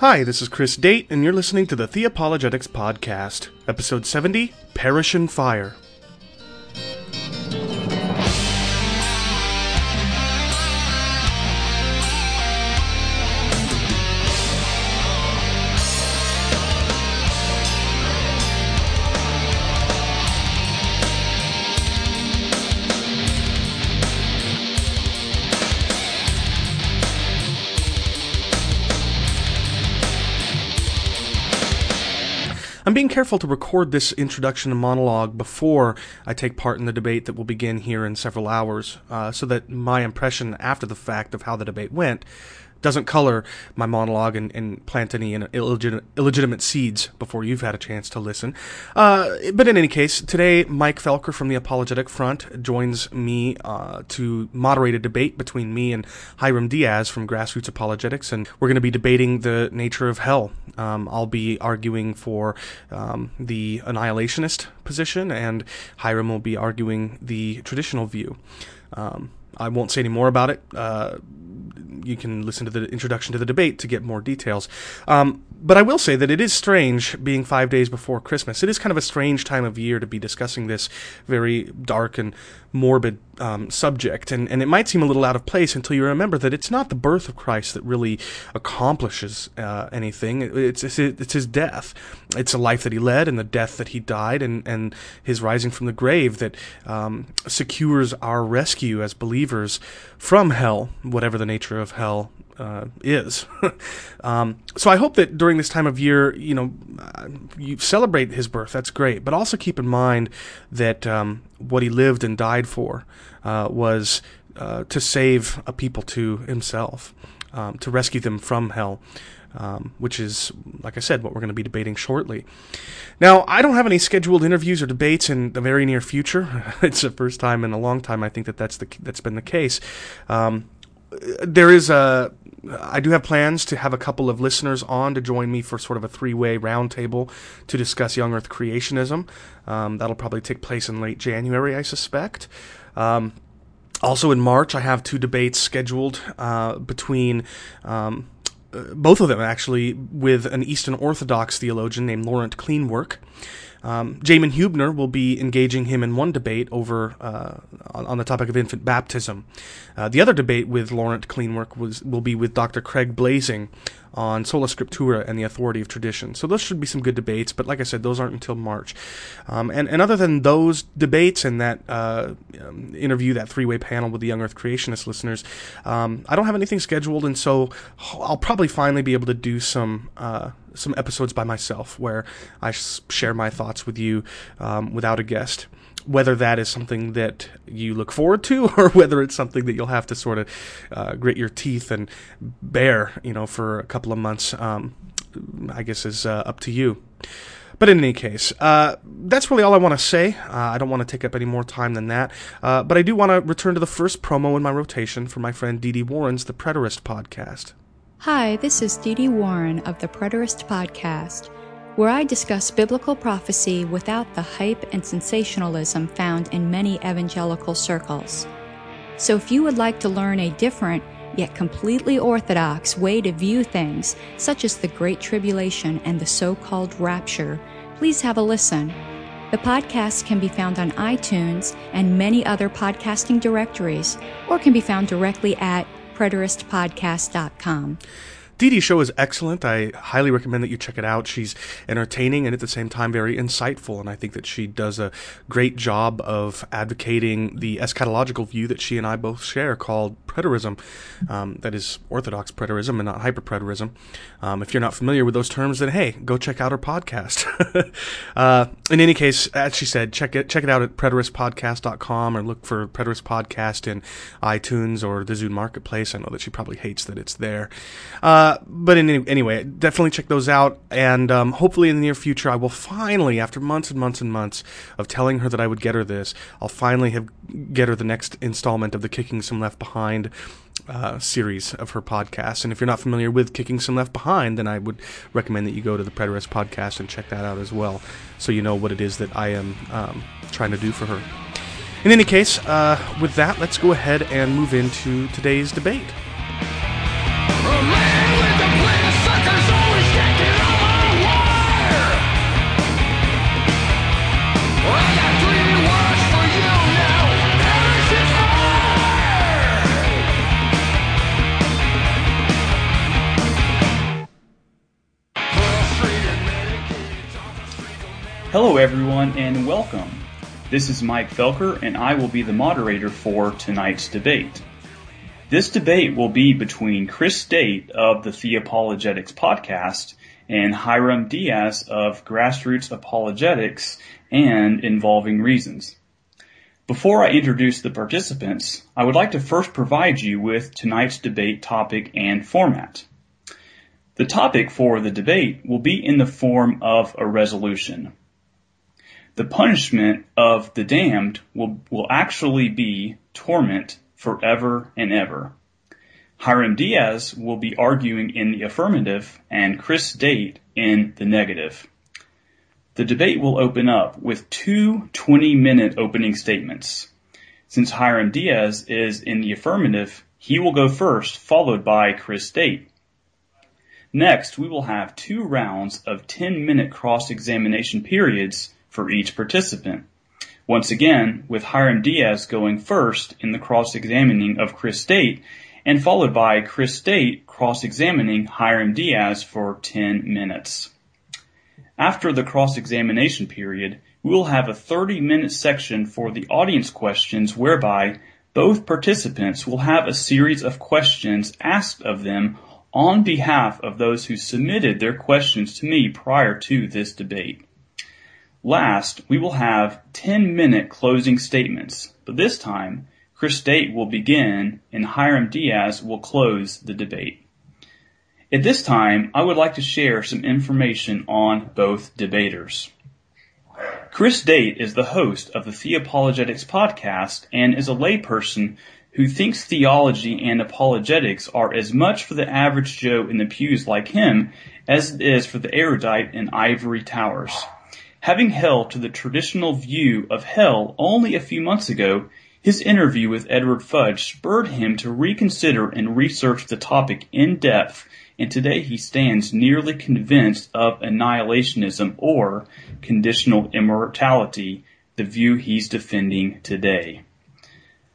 Hi, this is Chris Date, and you're listening to the Theopologetics Podcast, Episode 70 Perish in Fire. Careful to record this introduction and monologue before I take part in the debate that will begin here in several hours, uh, so that my impression after the fact of how the debate went doesn't color my monologue and, and plant any illegitimate, illegitimate, seeds before you've had a chance to listen. Uh, but in any case, today Mike Felker from the Apologetic Front joins me uh, to moderate a debate between me and Hiram Diaz from Grassroots Apologetics, and we're going to be debating the nature of hell. Um, I'll be arguing for um, the annihilationist position, and Hiram will be arguing the traditional view. Um, I won't say any more about it. Uh, you can listen to the introduction to the debate to get more details. Um, but I will say that it is strange being five days before Christmas. It is kind of a strange time of year to be discussing this very dark and morbid um, subject, and, and it might seem a little out of place until you remember that it's not the birth of Christ that really accomplishes uh, anything. It's, it's, it's his death. It's a life that he led and the death that he died and, and his rising from the grave that um, secures our rescue as believers from hell, whatever the nature of hell uh, is. um, so I hope that during this time of year, you know, uh, you celebrate his birth. That's great, but also keep in mind that um, what he lived and died for uh, was uh, to save a people to himself, um, to rescue them from hell. Um, which is, like I said, what we're going to be debating shortly. Now, I don't have any scheduled interviews or debates in the very near future. it's the first time in a long time I think that that's the that's been the case. Um, there is a I do have plans to have a couple of listeners on to join me for sort of a three way roundtable to discuss young Earth creationism. Um, that'll probably take place in late January, I suspect. Um, also in March, I have two debates scheduled uh, between. Um, uh, both of them actually with an Eastern Orthodox theologian named Laurent Cleenewerck. Um, Jamin Hubner will be engaging him in one debate over uh, on, on, the topic of infant baptism. Uh, the other debate with Laurent Cleenewerck was will be with Dr. Craig Blaising on sola scriptura and the authority of tradition. So those should be some good debates, but like I said, those aren't until March. Um, and, and other than those debates and that uh, um, interview, that three way panel with the Young Earth Creationist listeners, um, I don't have anything scheduled, and so I'll probably finally be able to do some. Uh, some episodes by myself where I share my thoughts with you um, without a guest whether that is something that you look forward to or whether it's something that you'll have to sort of uh, grit your teeth and bear, you know, for a couple of months, um, I guess is uh, up to you. But in any case, uh, that's really all I want to say. Uh, I don't want to take up any more time than that. Uh, but I do want to return to the first promo in my rotation for my friend Dee Dee Warren's The Preterist podcast. Hi, this is Dee Dee Warren of The Preterist podcast where I discuss biblical prophecy without the hype and sensationalism found in many evangelical circles. So if you would like to learn a different, yet completely orthodox way to view things, such as the Great Tribulation and the so called Rapture, please have a listen. The podcast can be found on iTunes and many other podcasting directories, or can be found directly at preteristpodcast.com. Dee show is excellent. I highly recommend that you check it out. She's entertaining and at the same time very insightful, and I think that she does a great job of advocating the eschatological view that she and I both share called preterism. Um, that is Orthodox preterism and not hyperpreterism. Um, if you're not familiar with those terms, then hey, go check out her podcast. uh, in any case, as she said, check it check it out at preteristpodcast.com or look for Preterist Podcast in iTunes or the Zune Marketplace. I know that she probably hates that it's there. Uh, uh, but in any, anyway, definitely check those out. And um, hopefully in the near future, I will finally, after months and months and months of telling her that I would get her this, I'll finally have get her the next installment of the Kicking Some Left Behind uh, series of her podcast. And if you're not familiar with Kicking Some Left Behind, then I would recommend that you go to the Preterist podcast and check that out as well, so you know what it is that I am um, trying to do for her. In any case, uh, with that, let's go ahead and move into today's debate. Hello, everyone, and welcome. This is Mike Felker, and I will be the moderator for tonight's debate. This debate will be between Chris Date of the Theopologetics podcast and Hiram Diaz of Grassroots Apologetics and Involving Reasons. Before I introduce the participants, I would like to first provide you with tonight's debate topic and format. The topic for the debate will be in the form of a resolution. The punishment of the damned will, will actually be torment forever and ever. Hiram Diaz will be arguing in the affirmative and Chris Date in the negative. The debate will open up with two 20 minute opening statements. Since Hiram Diaz is in the affirmative, he will go first, followed by Chris Date. Next, we will have two rounds of 10 minute cross examination periods for each participant. Once again, with Hiram Diaz going first in the cross examining of Chris Date, and followed by Chris Date cross examining Hiram Diaz for 10 minutes. After the cross examination period, we will have a 30 minute section for the audience questions whereby both participants will have a series of questions asked of them on behalf of those who submitted their questions to me prior to this debate. Last, we will have 10 minute closing statements, but this time, Chris Date will begin and Hiram Diaz will close the debate. At this time, I would like to share some information on both debaters. Chris Date is the host of the Theopologetics podcast and is a layperson who thinks theology and apologetics are as much for the average Joe in the pews like him as it is for the erudite in ivory towers. Having held to the traditional view of hell only a few months ago, his interview with Edward Fudge spurred him to reconsider and research the topic in depth, and today he stands nearly convinced of annihilationism or conditional immortality, the view he's defending today.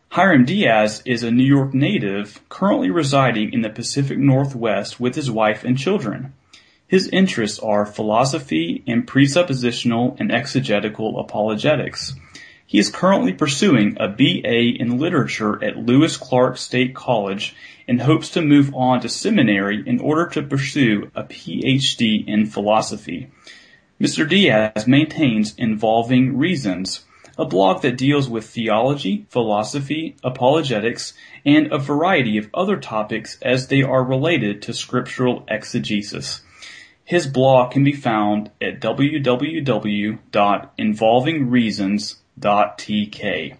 Hiram Diaz is a New York native currently residing in the Pacific Northwest with his wife and children. His interests are philosophy and presuppositional and exegetical apologetics. He is currently pursuing a BA in literature at Lewis Clark State College and hopes to move on to seminary in order to pursue a PhD in philosophy. Mr. Diaz maintains Involving Reasons, a blog that deals with theology, philosophy, apologetics, and a variety of other topics as they are related to scriptural exegesis. His blog can be found at www.involvingreasons.tk.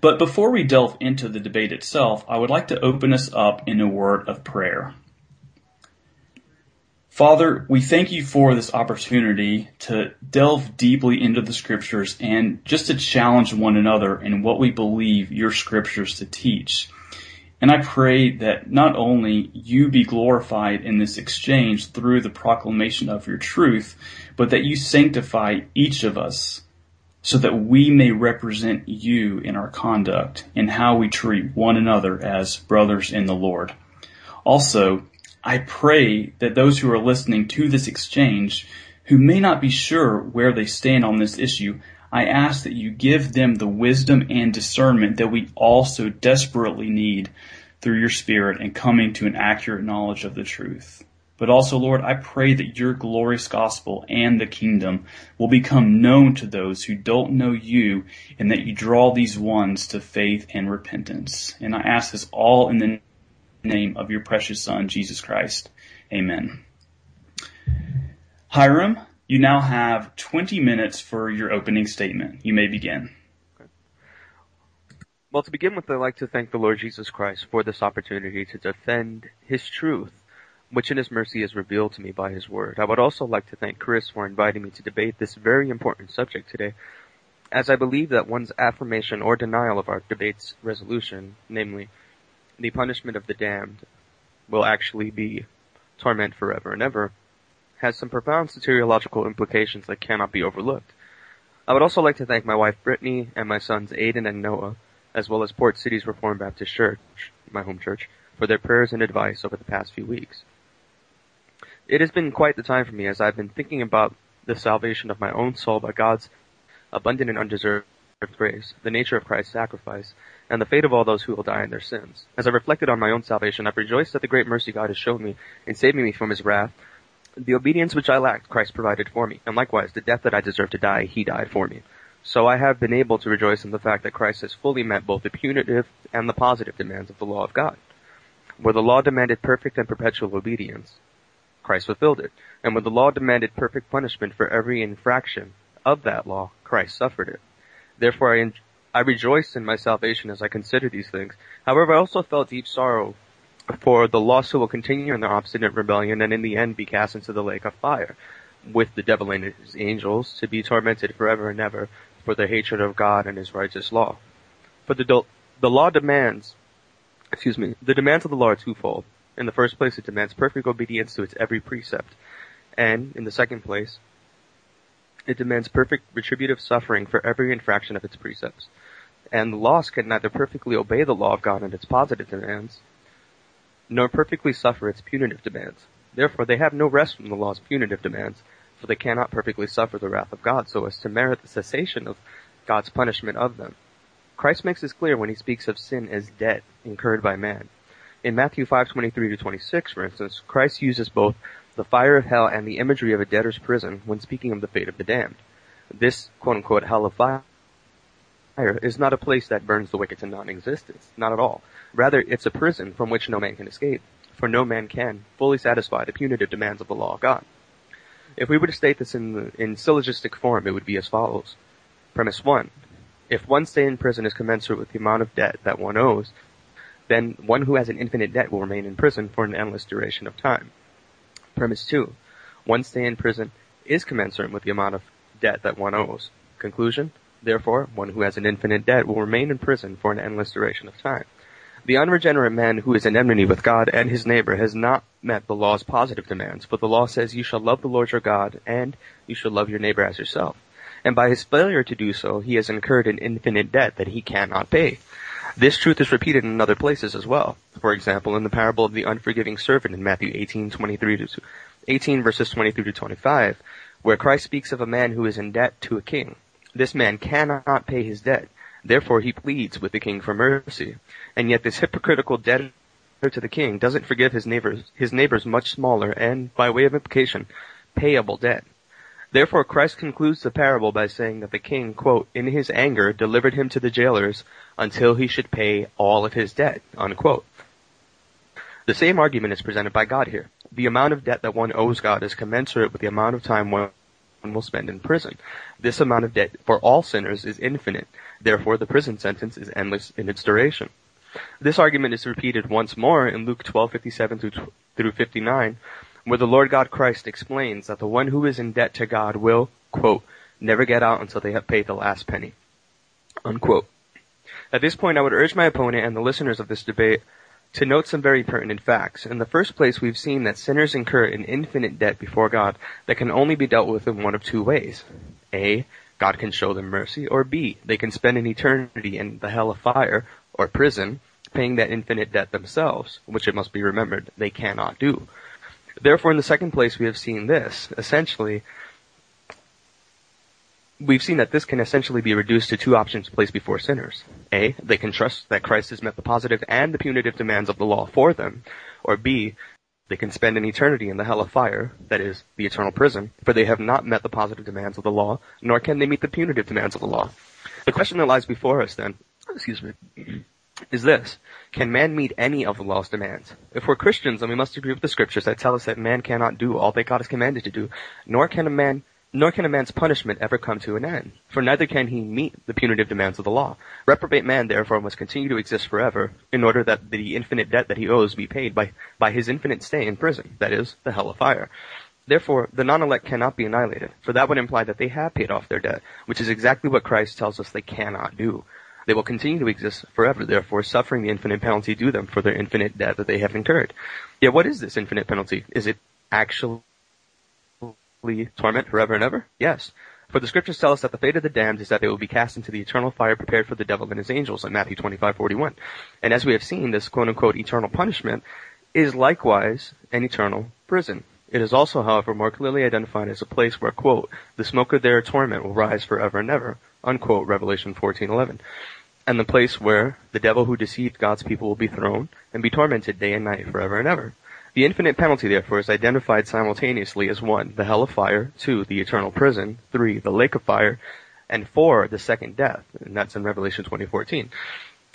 But before we delve into the debate itself, I would like to open us up in a word of prayer. Father, we thank you for this opportunity to delve deeply into the scriptures and just to challenge one another in what we believe your scriptures to teach. And I pray that not only you be glorified in this exchange through the proclamation of your truth, but that you sanctify each of us so that we may represent you in our conduct and how we treat one another as brothers in the Lord. Also, I pray that those who are listening to this exchange who may not be sure where they stand on this issue, I ask that you give them the wisdom and discernment that we also desperately need through your Spirit and coming to an accurate knowledge of the truth. But also, Lord, I pray that your glorious gospel and the kingdom will become known to those who don't know you and that you draw these ones to faith and repentance. And I ask this all in the name of your precious Son, Jesus Christ. Amen. Hiram, you now have 20 minutes for your opening statement. You may begin. Well, to begin with, I'd like to thank the Lord Jesus Christ for this opportunity to defend His truth, which in His mercy is revealed to me by His Word. I would also like to thank Chris for inviting me to debate this very important subject today, as I believe that one's affirmation or denial of our debate's resolution, namely, the punishment of the damned, will actually be torment forever and ever, has some profound soteriological implications that cannot be overlooked. I would also like to thank my wife Brittany and my sons Aiden and Noah, as well as Port City's Reformed Baptist Church, my home church, for their prayers and advice over the past few weeks. It has been quite the time for me as I've been thinking about the salvation of my own soul by God's abundant and undeserved grace, the nature of Christ's sacrifice, and the fate of all those who will die in their sins. As I reflected on my own salvation, I've rejoiced at the great mercy God has shown me in saving me from his wrath. The obedience which I lacked, Christ provided for me, and likewise the death that I deserved to die, he died for me. So I have been able to rejoice in the fact that Christ has fully met both the punitive and the positive demands of the law of God. Where the law demanded perfect and perpetual obedience, Christ fulfilled it. And when the law demanded perfect punishment for every infraction of that law, Christ suffered it. Therefore I, I rejoiced in my salvation as I considered these things. However, I also felt deep sorrow for the lost who will continue in their obstinate rebellion and in the end be cast into the lake of fire, with the devil and his angels to be tormented forever and ever for their hatred of God and his righteous law. For the, the law demands, excuse me, the demands of the law are twofold. In the first place, it demands perfect obedience to its every precept. And, in the second place, it demands perfect retributive suffering for every infraction of its precepts. And the lost can neither perfectly obey the law of God and its positive demands, nor perfectly suffer its punitive demands. Therefore, they have no rest from the law's punitive demands, for they cannot perfectly suffer the wrath of God so as to merit the cessation of God's punishment of them. Christ makes this clear when he speaks of sin as debt incurred by man. In Matthew 5:23 to 26, for instance, Christ uses both the fire of hell and the imagery of a debtor's prison when speaking of the fate of the damned. This quote-unquote hell of fire is not a place that burns the wicked to non-existence. Not at all. Rather, it's a prison from which no man can escape, for no man can fully satisfy the punitive demands of the law of God. If we were to state this in, in syllogistic form, it would be as follows. Premise 1. If one stay in prison is commensurate with the amount of debt that one owes, then one who has an infinite debt will remain in prison for an endless duration of time. Premise 2. One stay in prison is commensurate with the amount of debt that one owes. Conclusion. Therefore, one who has an infinite debt will remain in prison for an endless duration of time. The unregenerate man who is in enmity with God and his neighbor has not met the law's positive demands, but the law says you shall love the Lord your God and you shall love your neighbor as yourself. And by his failure to do so, he has incurred an infinite debt that he cannot pay. This truth is repeated in other places as well. For example, in the parable of the unforgiving servant in Matthew 18, 23 to 18 verses 23 to 25, where Christ speaks of a man who is in debt to a king. This man cannot pay his debt. Therefore he pleads with the king for mercy. And yet this hypocritical debtor to the king doesn't forgive his neighbors, his neighbors much smaller and, by way of implication, payable debt. Therefore Christ concludes the parable by saying that the king, quote, in his anger delivered him to the jailers until he should pay all of his debt, unquote. The same argument is presented by God here. The amount of debt that one owes God is commensurate with the amount of time one will spend in prison. This amount of debt for all sinners is infinite. Therefore, the prison sentence is endless in its duration. This argument is repeated once more in Luke 12:57 through 59, where the Lord God Christ explains that the one who is in debt to God will, quote, never get out until they have paid the last penny. Unquote. At this point, I would urge my opponent and the listeners of this debate to note some very pertinent facts. In the first place, we've seen that sinners incur an infinite debt before God that can only be dealt with in one of two ways. A. God can show them mercy, or B. They can spend an eternity in the hell of fire, or prison, paying that infinite debt themselves, which it must be remembered they cannot do. Therefore, in the second place, we have seen this. Essentially, we've seen that this can essentially be reduced to two options placed before sinners. A, they can trust that Christ has met the positive and the punitive demands of the law for them. Or B, they can spend an eternity in the hell of fire, that is, the eternal prison, for they have not met the positive demands of the law, nor can they meet the punitive demands of the law. The question that lies before us then, excuse me, is this. Can man meet any of the law's demands? If we're Christians, then we must agree with the scriptures that tell us that man cannot do all that God has commanded to do, nor can a man nor can a man's punishment ever come to an end, for neither can he meet the punitive demands of the law. Reprobate man therefore must continue to exist forever, in order that the infinite debt that he owes be paid by, by his infinite stay in prison, that is, the hell of fire. Therefore, the non-elect cannot be annihilated, for that would imply that they have paid off their debt, which is exactly what Christ tells us they cannot do. They will continue to exist forever, therefore suffering the infinite penalty due them for their infinite debt that they have incurred. Yet what is this infinite penalty? Is it actually torment forever and ever? Yes. For the scriptures tell us that the fate of the damned is that they will be cast into the eternal fire prepared for the devil and his angels in Matthew 25:41. And as we have seen, this quote unquote eternal punishment is likewise an eternal prison. It is also, however, more clearly identified as a place where, quote, the smoke of their torment will rise forever and ever, unquote, Revelation 14:11, and the place where the devil who deceived God's people will be thrown and be tormented day and night forever and ever. The infinite penalty, therefore, is identified simultaneously as one, the hell of fire, two, the eternal prison, three, the lake of fire, and four, the second death, and that's in Revelation 20:14.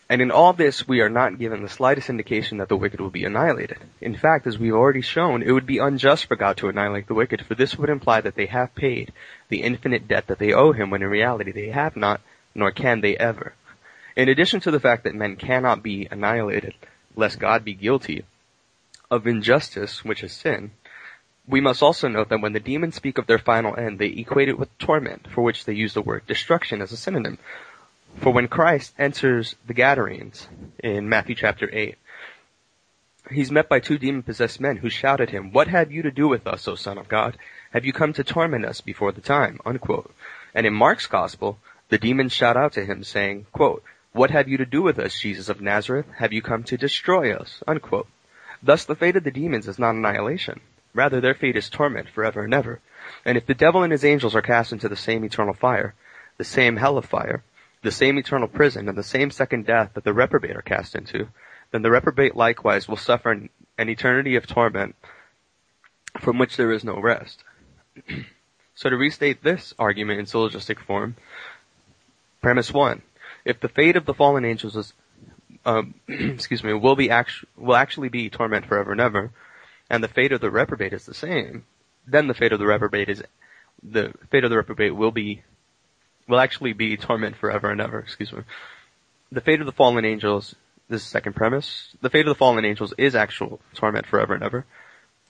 And in all this, we are not given the slightest indication that the wicked will be annihilated. In fact, as we've already shown, it would be unjust for God to annihilate the wicked, for this would imply that they have paid the infinite debt that they owe him, when in reality they have not, nor can they ever. In addition to the fact that men cannot be annihilated, lest God be guilty of injustice, which is sin, we must also note that when the demons speak of their final end, they equate it with torment, for which they use the word destruction as a synonym. For when Christ enters the Gadarenes in Matthew chapter 8, he's met by two demon possessed men who shout at him, What have you to do with us, O Son of God? Have you come to torment us before the time? Unquote. And in Mark's gospel, the demons shout out to him saying, quote, What have you to do with us, Jesus of Nazareth? Have you come to destroy us? Unquote. Thus the fate of the demons is not annihilation. Rather, their fate is torment forever and ever. And if the devil and his angels are cast into the same eternal fire, the same hell of fire, the same eternal prison and the same second death that the reprobate are cast into, then the reprobate likewise will suffer an, an eternity of torment from which there is no rest. so to restate this argument in syllogistic form, premise one, if the fate of the fallen angels is, um, excuse me, will be actu- will actually be torment forever and ever, and the fate of the reprobate is the same, then the fate of the reprobate is, the fate of the reprobate will be will actually be torment forever and ever, excuse me. The fate of the fallen angels, this is second premise, the fate of the fallen angels is actual torment forever and ever,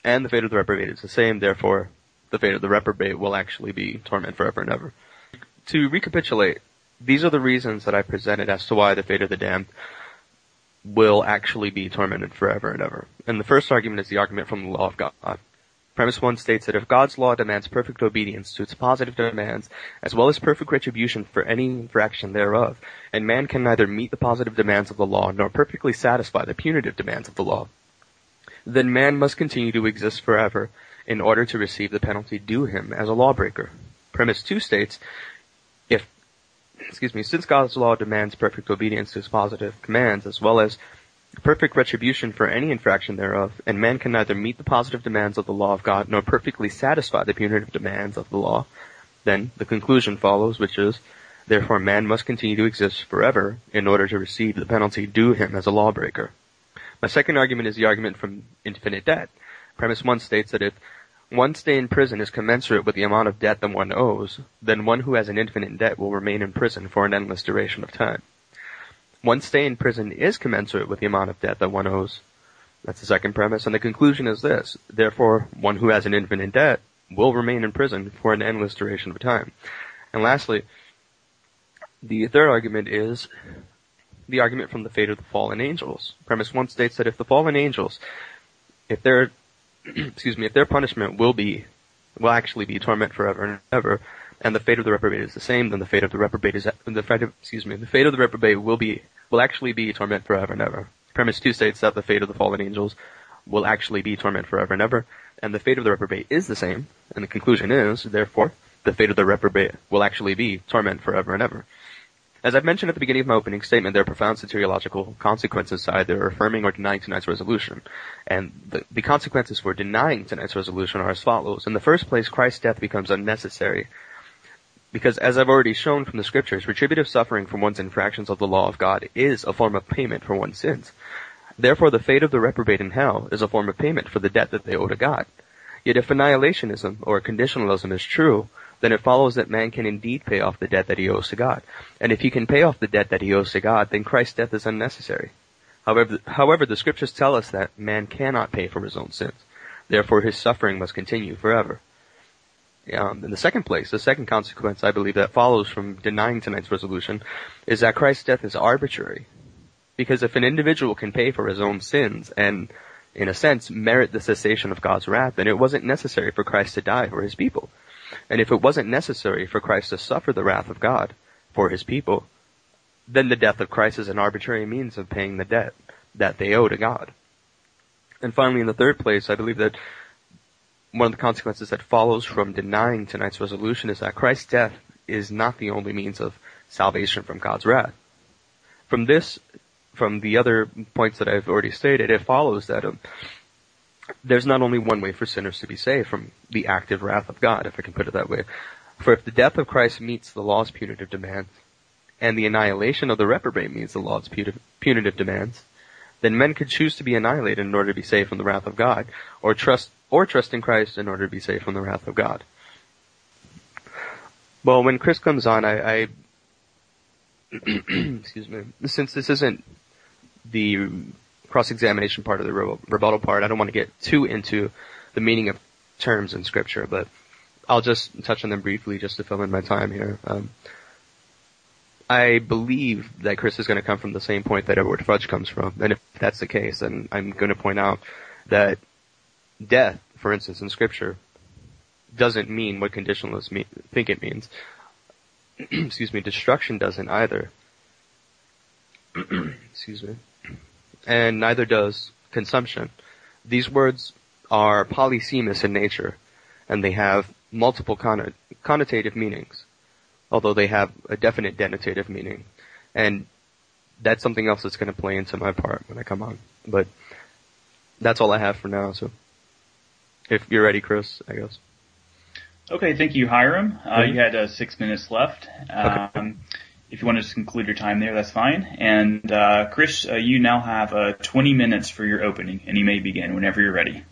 and the fate of the reprobate is the same, therefore the fate of the reprobate will actually be torment forever and ever. To recapitulate, these are the reasons that I presented as to why the fate of the damned will actually be tormented forever and ever. And the first argument is the argument from the law of God. Premise 1 states that if God's law demands perfect obedience to its positive demands, as well as perfect retribution for any infraction thereof, and man can neither meet the positive demands of the law nor perfectly satisfy the punitive demands of the law, then man must continue to exist forever in order to receive the penalty due him as a lawbreaker. Premise 2 states, excuse me, since God's law demands perfect obedience to his positive commands, as well as perfect retribution for any infraction thereof, and man can neither meet the positive demands of the law of God nor perfectly satisfy the punitive demands of the law, then the conclusion follows, which is, therefore man must continue to exist forever in order to receive the penalty due him as a lawbreaker. My second argument is the argument from infinite debt. Premise one states that if one stay in prison is commensurate with the amount of debt that one owes, then one who has an infinite debt will remain in prison for an endless duration of time. One stay in prison is commensurate with the amount of debt that one owes. That's the second premise. And the conclusion is this. Therefore, one who has an infinite debt will remain in prison for an endless duration of time. And lastly, the third argument is the argument from the fate of the fallen angels. Premise one states that if the fallen angels, if their, excuse me, if their punishment will be, will actually be torment forever and ever, and the fate of the reprobate is the same, then the fate of the reprobate is, the fate of, excuse me, the fate of the reprobate will be will actually be torment forever and ever. Premise 2 states that the fate of the fallen angels will actually be torment forever and ever, and the fate of the reprobate is the same, and the conclusion is, therefore, the fate of the reprobate will actually be torment forever and ever. As I've mentioned at the beginning of my opening statement, there are profound soteriological consequences to either affirming or denying tonight's resolution. And the, the consequences for denying tonight's resolution are as follows. In the first place, Christ's death becomes unnecessary because as I've already shown from the scriptures, retributive suffering from one's infractions of the law of God is a form of payment for one's sins. Therefore, the fate of the reprobate in hell is a form of payment for the debt that they owe to God. Yet if annihilationism or conditionalism is true, then it follows that man can indeed pay off the debt that he owes to God. And if he can pay off the debt that he owes to God, then Christ's death is unnecessary. However, however, the scriptures tell us that man cannot pay for his own sins. Therefore, his suffering must continue forever. Um, in the second place, the second consequence I believe that follows from denying tonight's resolution is that Christ's death is arbitrary. Because if an individual can pay for his own sins and, in a sense, merit the cessation of God's wrath, then it wasn't necessary for Christ to die for his people. And if it wasn't necessary for Christ to suffer the wrath of God for his people, then the death of Christ is an arbitrary means of paying the debt that they owe to God. And finally, in the third place, I believe that one of the consequences that follows from denying tonight's resolution is that Christ's death is not the only means of salvation from God's wrath. From this, from the other points that I've already stated, it follows that um, there's not only one way for sinners to be saved from the active wrath of God, if I can put it that way. For if the death of Christ meets the law's punitive demands, and the annihilation of the reprobate meets the law's punitive demands, then men could choose to be annihilated in order to be saved from the wrath of God, or trust or trust in Christ in order to be saved from the wrath of God. Well, when Chris comes on, I, I excuse me, since this isn't the cross-examination part of the rebuttal part, I don't want to get too into the meaning of terms in scripture, but I'll just touch on them briefly just to fill in my time here. Um, I believe that Chris is going to come from the same point that Edward Fudge comes from, and if that's the case, then I'm going to point out that death, for instance, in Scripture, doesn't mean what conditionalists mean, think it means. Excuse me, destruction doesn't either. Excuse me. And neither does consumption. These words are polysemous in nature, and they have multiple connotative meanings, although they have a definite denotative meaning. And that's something else that's going to play into my part when I come on. But that's all I have for now, so. If you're ready, Chris, I guess. Okay, thank you, Hiram. Uh. You had uh, six minutes left. Um, okay. If you want to just conclude your time there, that's fine. And uh, Chris, uh, you now have uh, 20 minutes for your opening, and you may begin whenever you're ready.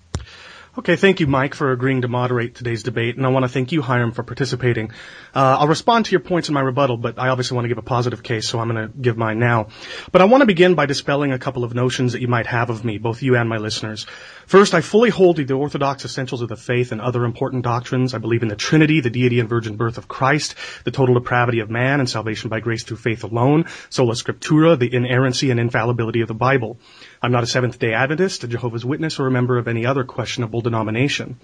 Okay, thank you, Mike, for agreeing to moderate today's debate, and I want to thank you, Hiram, for participating. Uh, I'll respond to your points in my rebuttal, but I obviously want to give a positive case, so I'm going to give mine now. But I want to begin by dispelling a couple of notions that you might have of me, both you and my listeners. First, I fully hold the orthodox essentials of the faith and other important doctrines. I believe in the Trinity, the deity and virgin birth of Christ, the total depravity of man, and salvation by grace through faith alone, sola scriptura, the inerrancy and infallibility of the Bible. I'm not a Seventh day Adventist, a Jehovah's Witness, or a member of any other questionable denomination.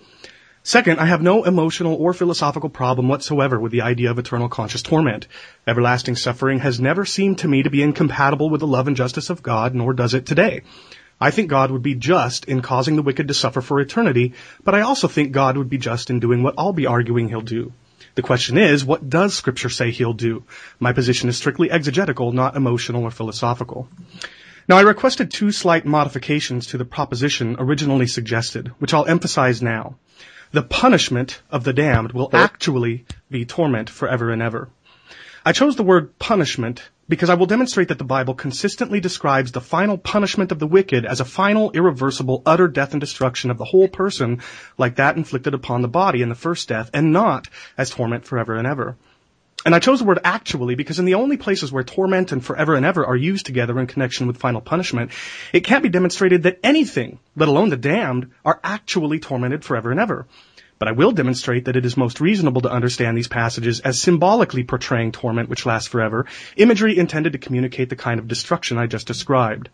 Second, I have no emotional or philosophical problem whatsoever with the idea of eternal conscious torment. Everlasting suffering has never seemed to me to be incompatible with the love and justice of God, nor does it today. I think God would be just in causing the wicked to suffer for eternity, but I also think God would be just in doing what I'll be arguing he'll do. The question is, what does scripture say he'll do? My position is strictly exegetical, not emotional or philosophical. Now, I requested two slight modifications to the proposition originally suggested, which I'll emphasize now. The punishment of the damned will actually be torment forever and ever. I chose the word punishment because I will demonstrate that the Bible consistently describes the final punishment of the wicked as a final, irreversible, utter death and destruction of the whole person, like that inflicted upon the body in the first death, and not as torment forever and ever. And I chose the word actually because in the only places where torment and forever and ever are used together in connection with final punishment, it can't be demonstrated that anything, let alone the damned, are actually tormented forever and ever. But I will demonstrate that it is most reasonable to understand these passages as symbolically portraying torment which lasts forever, imagery intended to communicate the kind of destruction I just described.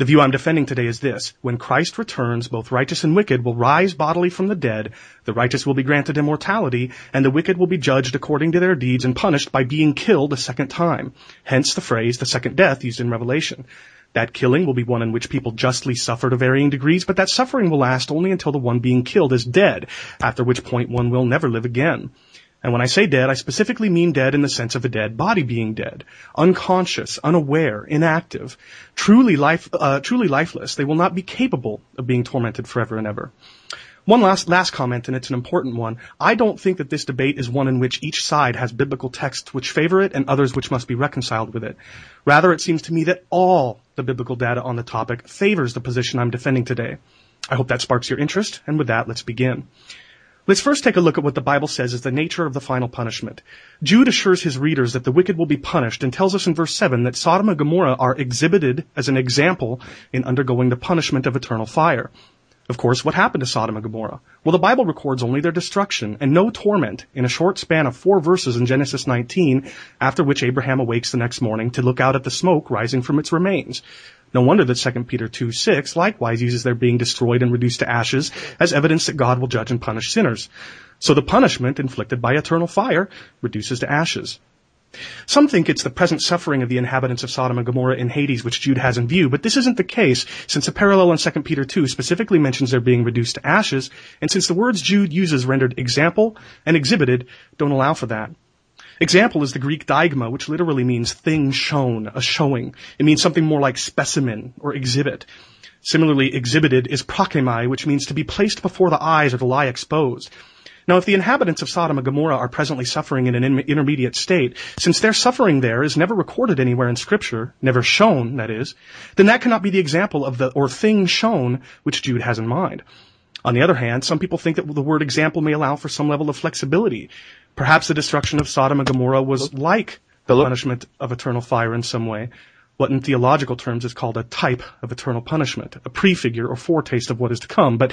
The view I'm defending today is this. When Christ returns, both righteous and wicked will rise bodily from the dead, the righteous will be granted immortality, and the wicked will be judged according to their deeds and punished by being killed a second time. Hence the phrase, the second death, used in Revelation. That killing will be one in which people justly suffer to varying degrees, but that suffering will last only until the one being killed is dead, after which point one will never live again. And when I say dead, I specifically mean dead in the sense of a dead body being dead, unconscious, unaware, inactive, truly life, uh, truly lifeless. They will not be capable of being tormented forever and ever. One last, last comment, and it's an important one. I don't think that this debate is one in which each side has biblical texts which favor it and others which must be reconciled with it. Rather, it seems to me that all the biblical data on the topic favors the position I'm defending today. I hope that sparks your interest, and with that, let's begin. Let's first take a look at what the Bible says is the nature of the final punishment. Jude assures his readers that the wicked will be punished and tells us in verse 7 that Sodom and Gomorrah are exhibited as an example in undergoing the punishment of eternal fire. Of course, what happened to Sodom and Gomorrah? Well, the Bible records only their destruction and no torment in a short span of four verses in Genesis 19, after which Abraham awakes the next morning to look out at the smoke rising from its remains. No wonder that 2 Peter 2, 6 likewise uses their being destroyed and reduced to ashes as evidence that God will judge and punish sinners. So the punishment inflicted by eternal fire reduces to ashes. Some think it's the present suffering of the inhabitants of Sodom and Gomorrah in Hades which Jude has in view, but this isn't the case, since a parallel in 2 Peter 2 specifically mentions their being reduced to ashes, and since the words Jude uses rendered example and exhibited don't allow for that. Example is the Greek deigma, which literally means thing shown, a showing. It means something more like specimen or exhibit. Similarly, exhibited is prokeimai, which means to be placed before the eyes or to lie exposed. Now, if the inhabitants of Sodom and Gomorrah are presently suffering in an intermediate state, since their suffering there is never recorded anywhere in Scripture, never shown, that is, then that cannot be the example of the, or thing shown, which Jude has in mind. On the other hand, some people think that the word example may allow for some level of flexibility. Perhaps the destruction of Sodom and Gomorrah was like the punishment of eternal fire in some way, what in theological terms is called a type of eternal punishment, a prefigure or foretaste of what is to come. But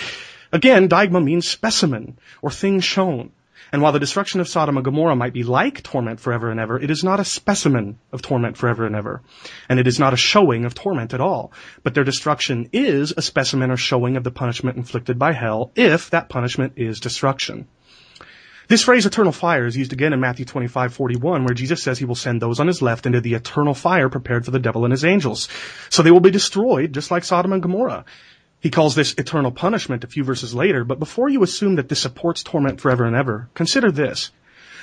again, deigma means specimen or thing shown. And while the destruction of Sodom and Gomorrah might be like torment forever and ever, it is not a specimen of torment forever and ever. And it is not a showing of torment at all. But their destruction is a specimen or showing of the punishment inflicted by hell if that punishment is destruction. This phrase eternal fire is used again in Matthew 25:41 where Jesus says he will send those on his left into the eternal fire prepared for the devil and his angels. So they will be destroyed just like Sodom and Gomorrah. He calls this eternal punishment a few verses later, but before you assume that this supports torment forever and ever, consider this.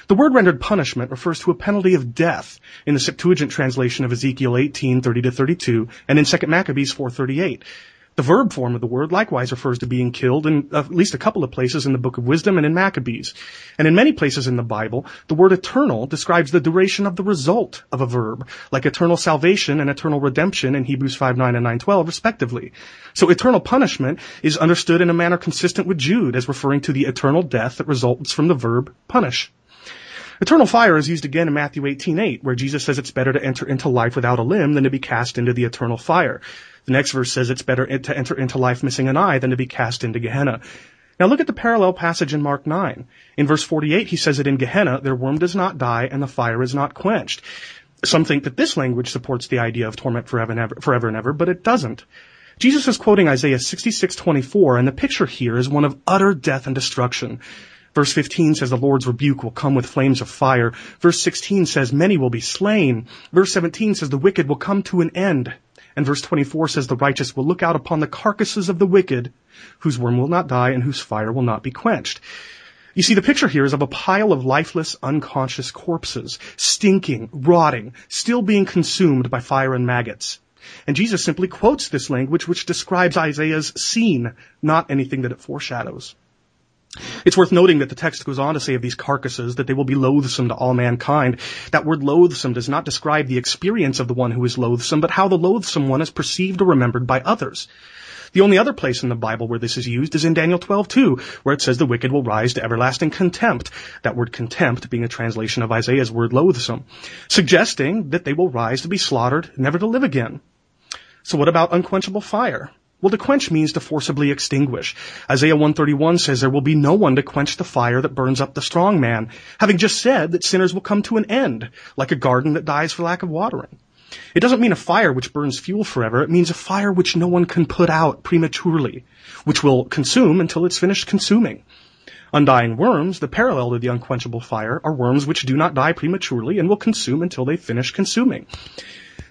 The word rendered punishment refers to a penalty of death in the Septuagint translation of Ezekiel 18, 30 to 32, and in 2 Maccabees 438. The verb form of the word likewise refers to being killed in at least a couple of places in the book of wisdom and in Maccabees. And in many places in the Bible, the word eternal describes the duration of the result of a verb, like eternal salvation and eternal redemption in Hebrews 5, 9 and 9, 12 respectively. So eternal punishment is understood in a manner consistent with Jude as referring to the eternal death that results from the verb punish. Eternal fire is used again in Matthew 18:8, where Jesus says it's better to enter into life without a limb than to be cast into the eternal fire. The next verse says it's better to enter into life missing an eye than to be cast into Gehenna. Now look at the parallel passage in Mark 9. In verse 48, he says that in Gehenna, their worm does not die and the fire is not quenched. Some think that this language supports the idea of torment forever and ever, forever and ever but it doesn't. Jesus is quoting Isaiah 66:24, and the picture here is one of utter death and destruction. Verse 15 says the Lord's rebuke will come with flames of fire. Verse 16 says many will be slain. Verse 17 says the wicked will come to an end. And verse 24 says the righteous will look out upon the carcasses of the wicked, whose worm will not die and whose fire will not be quenched. You see, the picture here is of a pile of lifeless, unconscious corpses, stinking, rotting, still being consumed by fire and maggots. And Jesus simply quotes this language which describes Isaiah's scene, not anything that it foreshadows. It's worth noting that the text goes on to say of these carcasses that they will be loathsome to all mankind. That word loathsome does not describe the experience of the one who is loathsome, but how the loathsome one is perceived or remembered by others. The only other place in the Bible where this is used is in Daniel 12:2, where it says the wicked will rise to everlasting contempt. That word contempt being a translation of Isaiah's word loathsome, suggesting that they will rise to be slaughtered, never to live again. So what about unquenchable fire? Well, to quench means to forcibly extinguish. Isaiah 131 says there will be no one to quench the fire that burns up the strong man, having just said that sinners will come to an end, like a garden that dies for lack of watering. It doesn't mean a fire which burns fuel forever. It means a fire which no one can put out prematurely, which will consume until it's finished consuming. Undying worms, the parallel to the unquenchable fire, are worms which do not die prematurely and will consume until they finish consuming.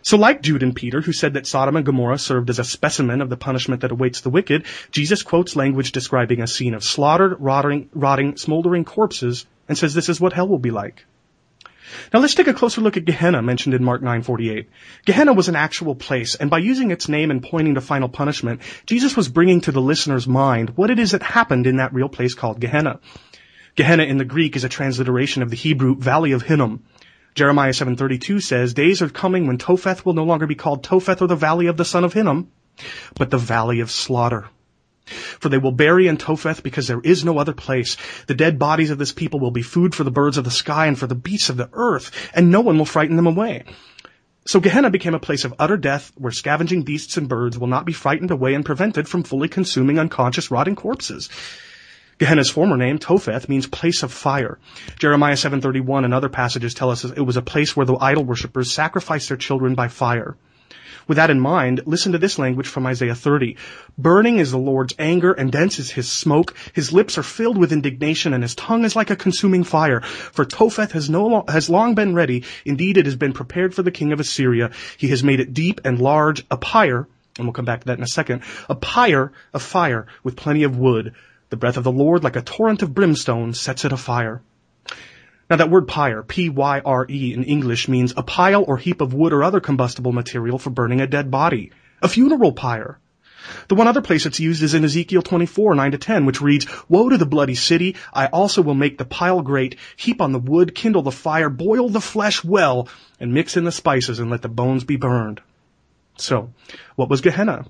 So like Jude and Peter, who said that Sodom and Gomorrah served as a specimen of the punishment that awaits the wicked, Jesus quotes language describing a scene of slaughtered, rotting, rotting, smoldering corpses and says this is what hell will be like. Now let's take a closer look at Gehenna mentioned in Mark 9:48. Gehenna was an actual place, and by using its name and pointing to final punishment, Jesus was bringing to the listener's mind what it is that happened in that real place called Gehenna. Gehenna in the Greek is a transliteration of the Hebrew Valley of Hinnom. Jeremiah 7:32 says, "Days are coming when Topheth will no longer be called Topheth or the valley of the son of Hinnom, but the valley of slaughter." For they will bury in Topheth because there is no other place. The dead bodies of this people will be food for the birds of the sky and for the beasts of the earth, and no one will frighten them away. So Gehenna became a place of utter death where scavenging beasts and birds will not be frightened away and prevented from fully consuming unconscious rotting corpses. Gehenna's former name, Topheth, means place of fire. Jeremiah 7.31 and other passages tell us it was a place where the idol worshippers sacrificed their children by fire. With that in mind, listen to this language from Isaiah 30. Burning is the Lord's anger and dense is his smoke. His lips are filled with indignation and his tongue is like a consuming fire. For Topheth has no lo- has long been ready. Indeed, it has been prepared for the king of Assyria. He has made it deep and large, a pyre, and we'll come back to that in a second, a pyre of fire with plenty of wood. The breath of the Lord, like a torrent of brimstone, sets it afire. Now that word pyre, P-Y-R-E in English means a pile or heap of wood or other combustible material for burning a dead body. A funeral pyre. The one other place it's used is in Ezekiel 24, 9 to 10, which reads, Woe to the bloody city! I also will make the pile great, heap on the wood, kindle the fire, boil the flesh well, and mix in the spices and let the bones be burned. So, what was Gehenna?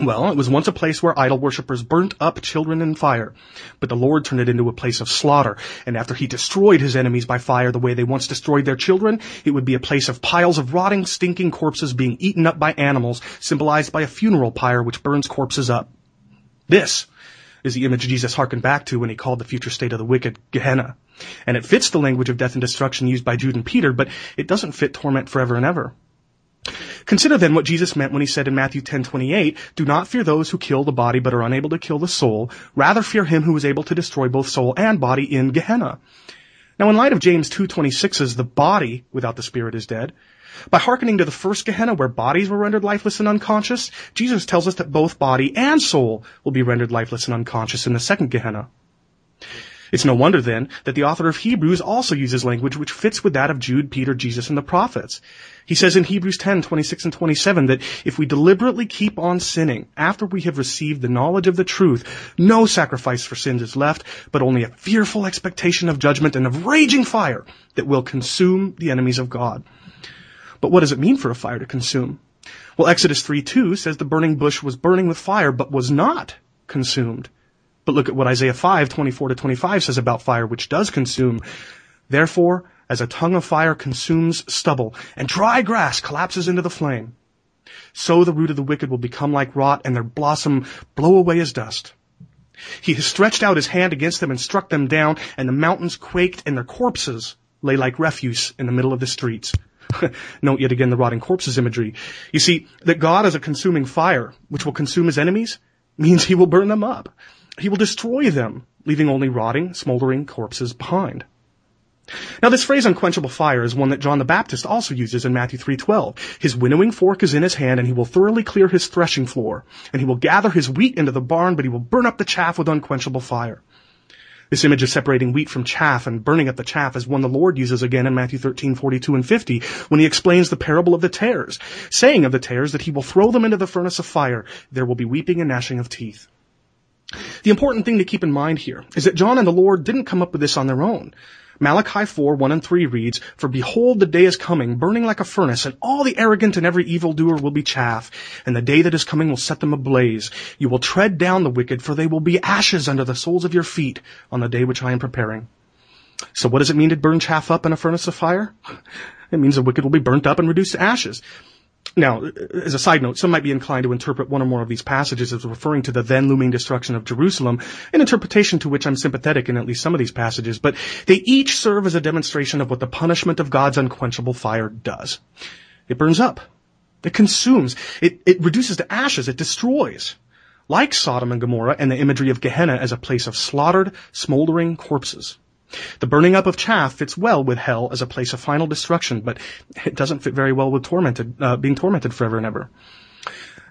Well, it was once a place where idol worshippers burnt up children in fire, but the Lord turned it into a place of slaughter, and after he destroyed his enemies by fire the way they once destroyed their children, it would be a place of piles of rotting, stinking corpses being eaten up by animals, symbolized by a funeral pyre which burns corpses up. This is the image Jesus hearkened back to when he called the future state of the wicked Gehenna. And it fits the language of death and destruction used by Jude and Peter, but it doesn't fit torment forever and ever. Consider then what Jesus meant when he said in Matthew 10:28, "Do not fear those who kill the body but are unable to kill the soul; rather fear him who is able to destroy both soul and body in Gehenna." Now, in light of James 2:26's "The body without the spirit is dead," by hearkening to the first Gehenna where bodies were rendered lifeless and unconscious, Jesus tells us that both body and soul will be rendered lifeless and unconscious in the second Gehenna. It's no wonder then that the author of Hebrews also uses language which fits with that of Jude, Peter, Jesus, and the prophets. He says in Hebrews 10, 26 and 27 that if we deliberately keep on sinning after we have received the knowledge of the truth, no sacrifice for sins is left, but only a fearful expectation of judgment and of raging fire that will consume the enemies of God. But what does it mean for a fire to consume? Well, Exodus 3, 2 says the burning bush was burning with fire, but was not consumed. But look at what Isaiah 5, 24 to 25 says about fire, which does consume. Therefore, as a tongue of fire consumes stubble, and dry grass collapses into the flame, so the root of the wicked will become like rot, and their blossom blow away as dust. He has stretched out his hand against them and struck them down, and the mountains quaked, and their corpses lay like refuse in the middle of the streets. Note yet again the rotting corpses imagery. You see, that God is a consuming fire, which will consume his enemies, means he will burn them up. He will destroy them, leaving only rotting, smoldering corpses behind. Now this phrase unquenchable fire is one that John the Baptist also uses in Matthew 3:12. His winnowing fork is in his hand and he will thoroughly clear his threshing floor, and he will gather his wheat into the barn, but he will burn up the chaff with unquenchable fire. This image of separating wheat from chaff and burning up the chaff is one the Lord uses again in Matthew 13, 42 and 50 when he explains the parable of the tares, saying of the tares that he will throw them into the furnace of fire. There will be weeping and gnashing of teeth. The important thing to keep in mind here is that John and the Lord didn't come up with this on their own. Malachi 4, 1 and 3 reads, For behold, the day is coming, burning like a furnace, and all the arrogant and every evildoer will be chaff, and the day that is coming will set them ablaze. You will tread down the wicked, for they will be ashes under the soles of your feet on the day which I am preparing. So what does it mean to burn chaff up in a furnace of fire? It means the wicked will be burnt up and reduced to ashes. Now, as a side note, some might be inclined to interpret one or more of these passages as referring to the then looming destruction of Jerusalem, an interpretation to which I'm sympathetic in at least some of these passages, but they each serve as a demonstration of what the punishment of God's unquenchable fire does. It burns up. It consumes. It, it reduces to ashes. It destroys. Like Sodom and Gomorrah and the imagery of Gehenna as a place of slaughtered, smoldering corpses. The burning up of chaff fits well with hell as a place of final destruction, but it doesn't fit very well with tormented, uh, being tormented forever and ever.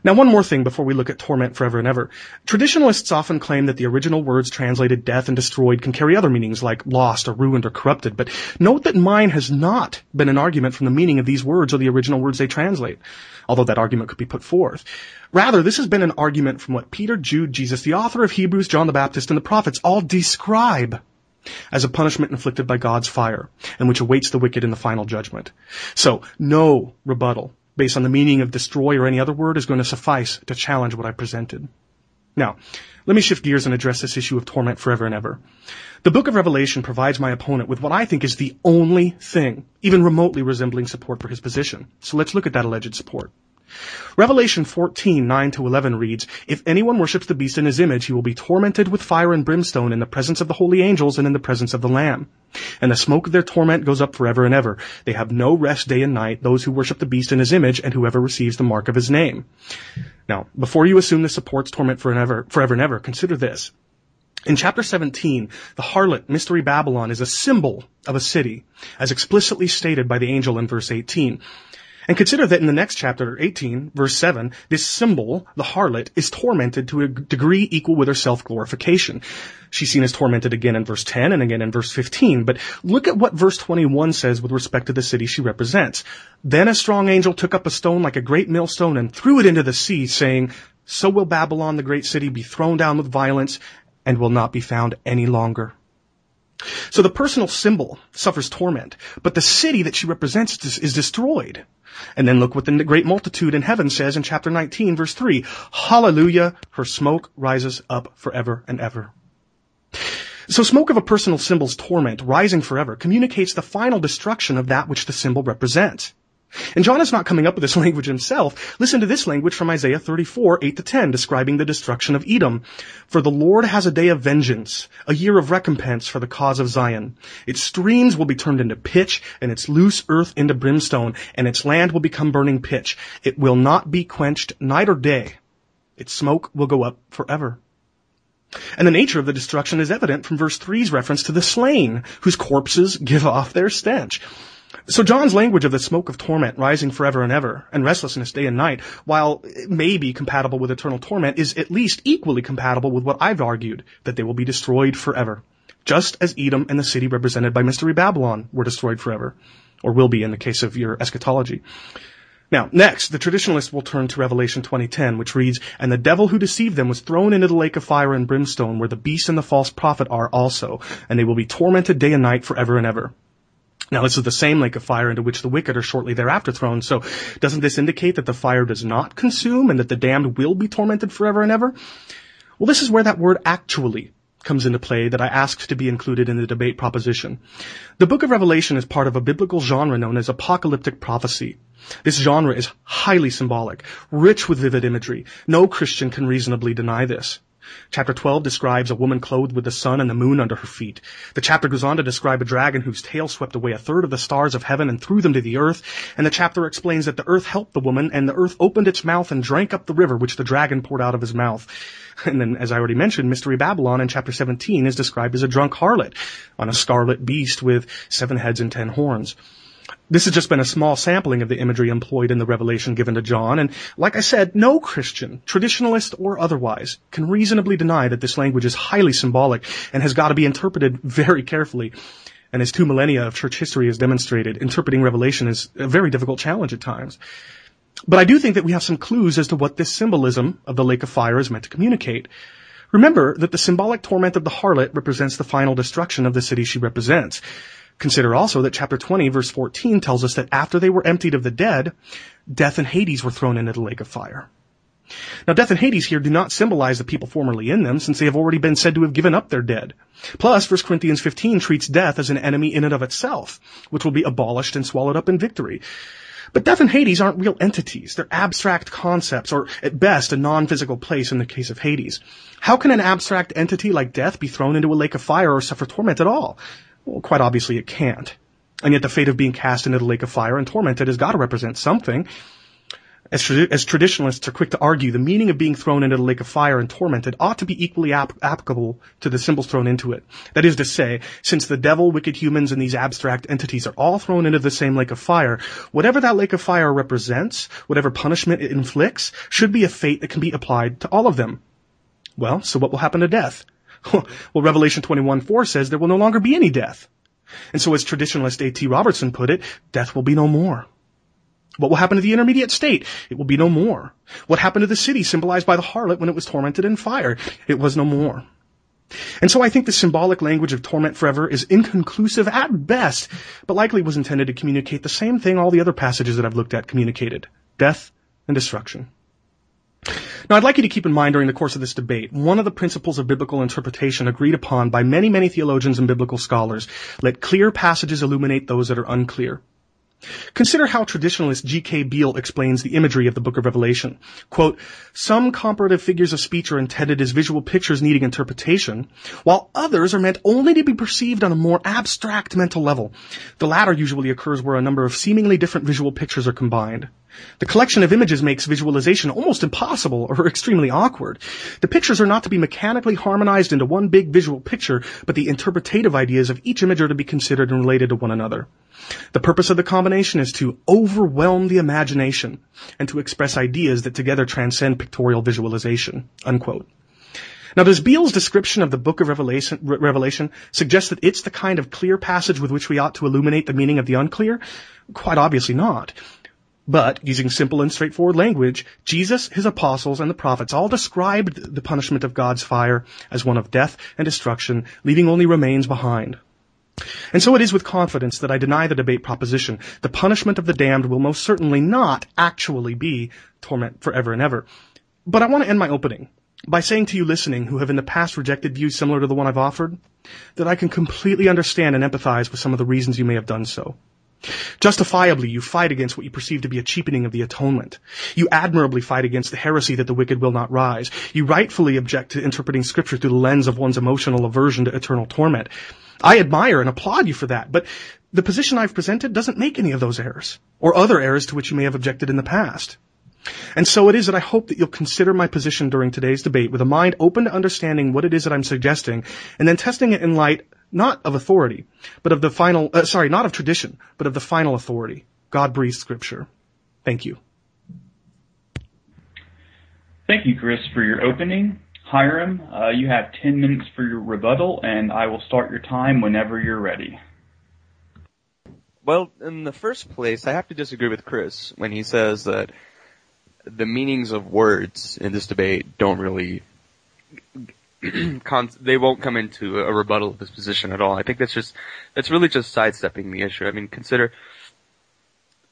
Now, one more thing before we look at torment forever and ever. Traditionalists often claim that the original words translated death and destroyed can carry other meanings like lost or ruined or corrupted, but note that mine has not been an argument from the meaning of these words or the original words they translate, although that argument could be put forth. Rather, this has been an argument from what Peter, Jude, Jesus, the author of Hebrews, John the Baptist, and the prophets all describe as a punishment inflicted by God's fire, and which awaits the wicked in the final judgment. So, no rebuttal based on the meaning of destroy or any other word is going to suffice to challenge what I presented. Now, let me shift gears and address this issue of torment forever and ever. The book of Revelation provides my opponent with what I think is the only thing, even remotely resembling support for his position. So let's look at that alleged support. Revelation 14, 9 to 11 reads, If anyone worships the beast in his image, he will be tormented with fire and brimstone in the presence of the holy angels and in the presence of the Lamb. And the smoke of their torment goes up forever and ever. They have no rest day and night, those who worship the beast in his image and whoever receives the mark of his name. Now, before you assume this supports torment forever, forever and ever, consider this. In chapter 17, the harlot, Mystery Babylon, is a symbol of a city, as explicitly stated by the angel in verse 18. And consider that in the next chapter, 18, verse 7, this symbol, the harlot, is tormented to a degree equal with her self-glorification. She's seen as tormented again in verse 10 and again in verse 15. But look at what verse 21 says with respect to the city she represents. Then a strong angel took up a stone like a great millstone and threw it into the sea, saying, So will Babylon, the great city, be thrown down with violence and will not be found any longer. So the personal symbol suffers torment, but the city that she represents is destroyed. And then look what the great multitude in heaven says in chapter 19 verse 3. Hallelujah, her smoke rises up forever and ever. So smoke of a personal symbol's torment rising forever communicates the final destruction of that which the symbol represents. And John is not coming up with this language himself. Listen to this language from Isaiah 34, 8 to 10, describing the destruction of Edom. For the Lord has a day of vengeance, a year of recompense for the cause of Zion. Its streams will be turned into pitch, and its loose earth into brimstone, and its land will become burning pitch. It will not be quenched night or day. Its smoke will go up forever. And the nature of the destruction is evident from verse 3's reference to the slain, whose corpses give off their stench. So John's language of the smoke of torment rising forever and ever, and restlessness day and night, while it may be compatible with eternal torment, is at least equally compatible with what I've argued, that they will be destroyed forever. Just as Edom and the city represented by Mystery Babylon were destroyed forever, or will be in the case of your eschatology. Now, next, the traditionalists will turn to Revelation 20:10, which reads, "And the devil who deceived them was thrown into the lake of fire and brimstone, where the beast and the false prophet are also, and they will be tormented day and night forever and ever." Now this is the same lake of fire into which the wicked are shortly thereafter thrown. So doesn't this indicate that the fire does not consume and that the damned will be tormented forever and ever? Well, this is where that word actually comes into play that I asked to be included in the debate proposition. The book of Revelation is part of a biblical genre known as apocalyptic prophecy. This genre is highly symbolic, rich with vivid imagery. No Christian can reasonably deny this. Chapter 12 describes a woman clothed with the sun and the moon under her feet. The chapter goes on to describe a dragon whose tail swept away a third of the stars of heaven and threw them to the earth. And the chapter explains that the earth helped the woman and the earth opened its mouth and drank up the river which the dragon poured out of his mouth. And then, as I already mentioned, Mystery Babylon in chapter 17 is described as a drunk harlot on a scarlet beast with seven heads and ten horns. This has just been a small sampling of the imagery employed in the revelation given to John, and like I said, no Christian, traditionalist or otherwise, can reasonably deny that this language is highly symbolic and has got to be interpreted very carefully. And as two millennia of church history has demonstrated, interpreting Revelation is a very difficult challenge at times. But I do think that we have some clues as to what this symbolism of the lake of fire is meant to communicate. Remember that the symbolic torment of the harlot represents the final destruction of the city she represents. Consider also that chapter 20 verse 14 tells us that after they were emptied of the dead, death and Hades were thrown into the lake of fire. Now death and Hades here do not symbolize the people formerly in them since they have already been said to have given up their dead. Plus, 1 Corinthians 15 treats death as an enemy in and of itself, which will be abolished and swallowed up in victory. But death and Hades aren't real entities. They're abstract concepts, or at best, a non-physical place in the case of Hades. How can an abstract entity like death be thrown into a lake of fire or suffer torment at all? Well, quite obviously it can't. And yet the fate of being cast into the lake of fire and tormented has got to represent something. As, tra- as, traditionalists are quick to argue, the meaning of being thrown into the lake of fire and tormented ought to be equally ap- applicable to the symbols thrown into it. That is to say, since the devil, wicked humans, and these abstract entities are all thrown into the same lake of fire, whatever that lake of fire represents, whatever punishment it inflicts, should be a fate that can be applied to all of them. Well, so what will happen to death? well, Revelation 21 4 says there will no longer be any death. And so as traditionalist A.T. Robertson put it, death will be no more. What will happen to the intermediate state? It will be no more. What happened to the city symbolized by the harlot when it was tormented in fire? It was no more. And so I think the symbolic language of torment forever is inconclusive at best, but likely was intended to communicate the same thing all the other passages that I've looked at communicated. Death and destruction. Now, I'd like you to keep in mind during the course of this debate, one of the principles of biblical interpretation agreed upon by many, many theologians and biblical scholars. Let clear passages illuminate those that are unclear. Consider how traditionalist G.K. Beale explains the imagery of the book of Revelation. Quote, some comparative figures of speech are intended as visual pictures needing interpretation, while others are meant only to be perceived on a more abstract mental level. The latter usually occurs where a number of seemingly different visual pictures are combined. The collection of images makes visualization almost impossible or extremely awkward. The pictures are not to be mechanically harmonized into one big visual picture, but the interpretative ideas of each image are to be considered and related to one another. The purpose of the combination is to overwhelm the imagination and to express ideas that together transcend pictorial visualization. Unquote. Now, does Beale's description of the book of Revelation, Revelation suggest that it's the kind of clear passage with which we ought to illuminate the meaning of the unclear? Quite obviously not. But, using simple and straightforward language, Jesus, his apostles, and the prophets all described the punishment of God's fire as one of death and destruction, leaving only remains behind. And so it is with confidence that I deny the debate proposition. The punishment of the damned will most certainly not actually be torment forever and ever. But I want to end my opening by saying to you listening who have in the past rejected views similar to the one I've offered, that I can completely understand and empathize with some of the reasons you may have done so. Justifiably, you fight against what you perceive to be a cheapening of the atonement. You admirably fight against the heresy that the wicked will not rise. You rightfully object to interpreting scripture through the lens of one's emotional aversion to eternal torment. I admire and applaud you for that, but the position I've presented doesn't make any of those errors, or other errors to which you may have objected in the past. And so it is that I hope that you'll consider my position during today's debate with a mind open to understanding what it is that I'm suggesting, and then testing it in light not of authority, but of the final, uh, sorry, not of tradition, but of the final authority, God breathed scripture. Thank you. Thank you, Chris, for your opening. Hiram, uh, you have 10 minutes for your rebuttal, and I will start your time whenever you're ready. Well, in the first place, I have to disagree with Chris when he says that the meanings of words in this debate don't really they won't come into a rebuttal of this position at all. I think that's just that's really just sidestepping the issue. I mean, consider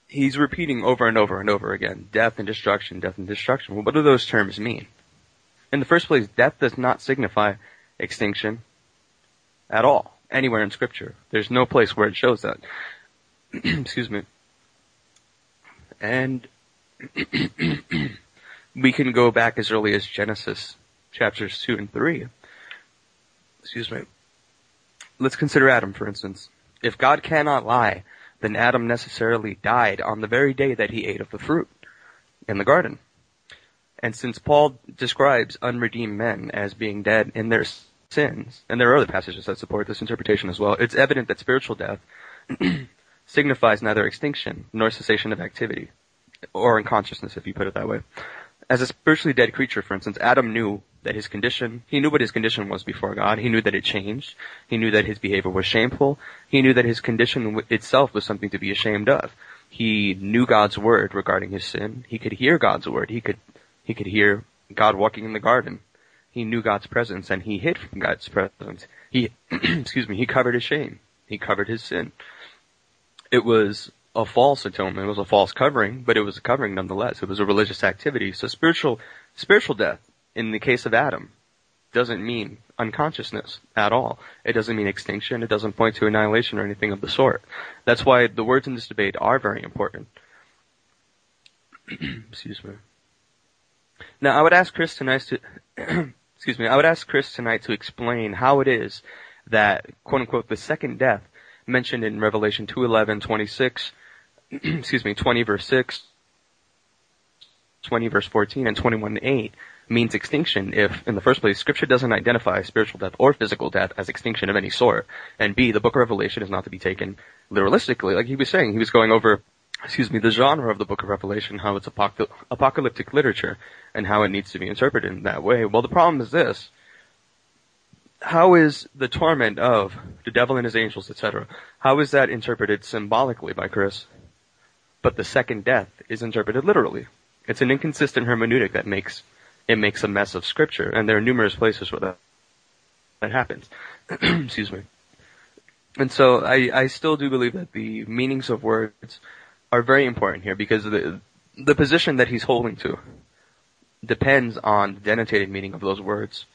he's repeating over and over and over again, death and destruction, death and destruction. Well, what do those terms mean? In the first place, death does not signify extinction at all anywhere in scripture. There's no place where it shows that. Excuse me. And we can go back as early as Genesis chapters 2 and 3. Excuse me. Let's consider Adam, for instance. If God cannot lie, then Adam necessarily died on the very day that he ate of the fruit in the garden. And since Paul describes unredeemed men as being dead in their sins, and there are other passages that support this interpretation as well, it's evident that spiritual death signifies neither extinction nor cessation of activity, or unconsciousness if you put it that way. As a spiritually dead creature, for instance, Adam knew that his condition, he knew what his condition was before God. He knew that it changed. He knew that his behavior was shameful. He knew that his condition itself was something to be ashamed of. He knew God's word regarding his sin. He could hear God's word. He could, he could hear God walking in the garden. He knew God's presence and he hid from God's presence. He, excuse me, he covered his shame. He covered his sin. It was a false atonement. It was a false covering, but it was a covering nonetheless. It was a religious activity. So spiritual, spiritual death, in the case of Adam, doesn't mean unconsciousness at all. It doesn't mean extinction. It doesn't point to annihilation or anything of the sort. That's why the words in this debate are very important. excuse me. Now, I would ask Chris tonight to, excuse me, I would ask Chris tonight to explain how it is that, quote unquote, the second death mentioned in Revelation 2:11, 26, excuse me, 20 verse 6, 20 verse 14, and 21 8 means extinction if, in the first place, scripture doesn't identify spiritual death or physical death as extinction of any sort. And B, the book of Revelation is not to be taken literalistically. Like he was saying, he was going over, excuse me, the genre of the book of Revelation, how it's apocalyptic literature, and how it needs to be interpreted in that way. Well, the problem is this. How is the torment of the devil and his angels, etc., how is that interpreted symbolically by Chris? But the second death is interpreted literally. It's an inconsistent hermeneutic that makes it makes a mess of scripture, and there are numerous places where that that happens. Excuse me. And so I, I still do believe that the meanings of words are very important here because the the position that he's holding to depends on the denotative meaning of those words,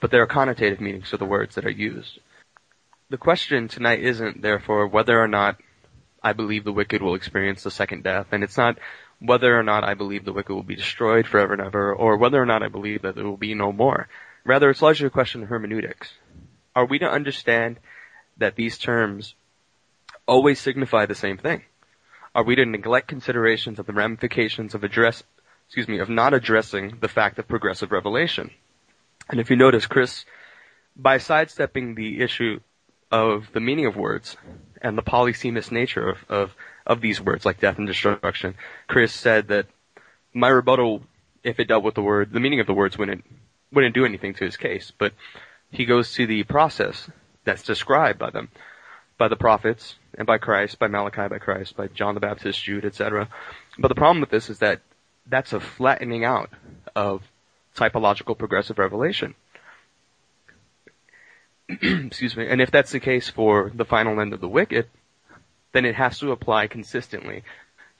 but there are connotative meanings to the words that are used. The question tonight isn't therefore whether or not I believe the wicked will experience the second death, and it's not whether or not I believe the wicked will be destroyed forever and ever, or whether or not I believe that there will be no more. Rather, it's largely a question of hermeneutics. Are we to understand that these terms always signify the same thing? Are we to neglect considerations of the ramifications of address, excuse me, of not addressing the fact of progressive revelation? And if you notice, Chris, by sidestepping the issue of the meaning of words and the polysemous nature of, of, of these words like death and destruction, Chris said that my rebuttal, if it dealt with the word, the meaning of the words wouldn't, wouldn't do anything to his case. But he goes to the process that's described by them, by the prophets, and by Christ, by Malachi, by Christ, by John the Baptist, Jude, etc. But the problem with this is that that's a flattening out of typological progressive revelation. Excuse me. And if that's the case for the final end of the wicked, then it has to apply consistently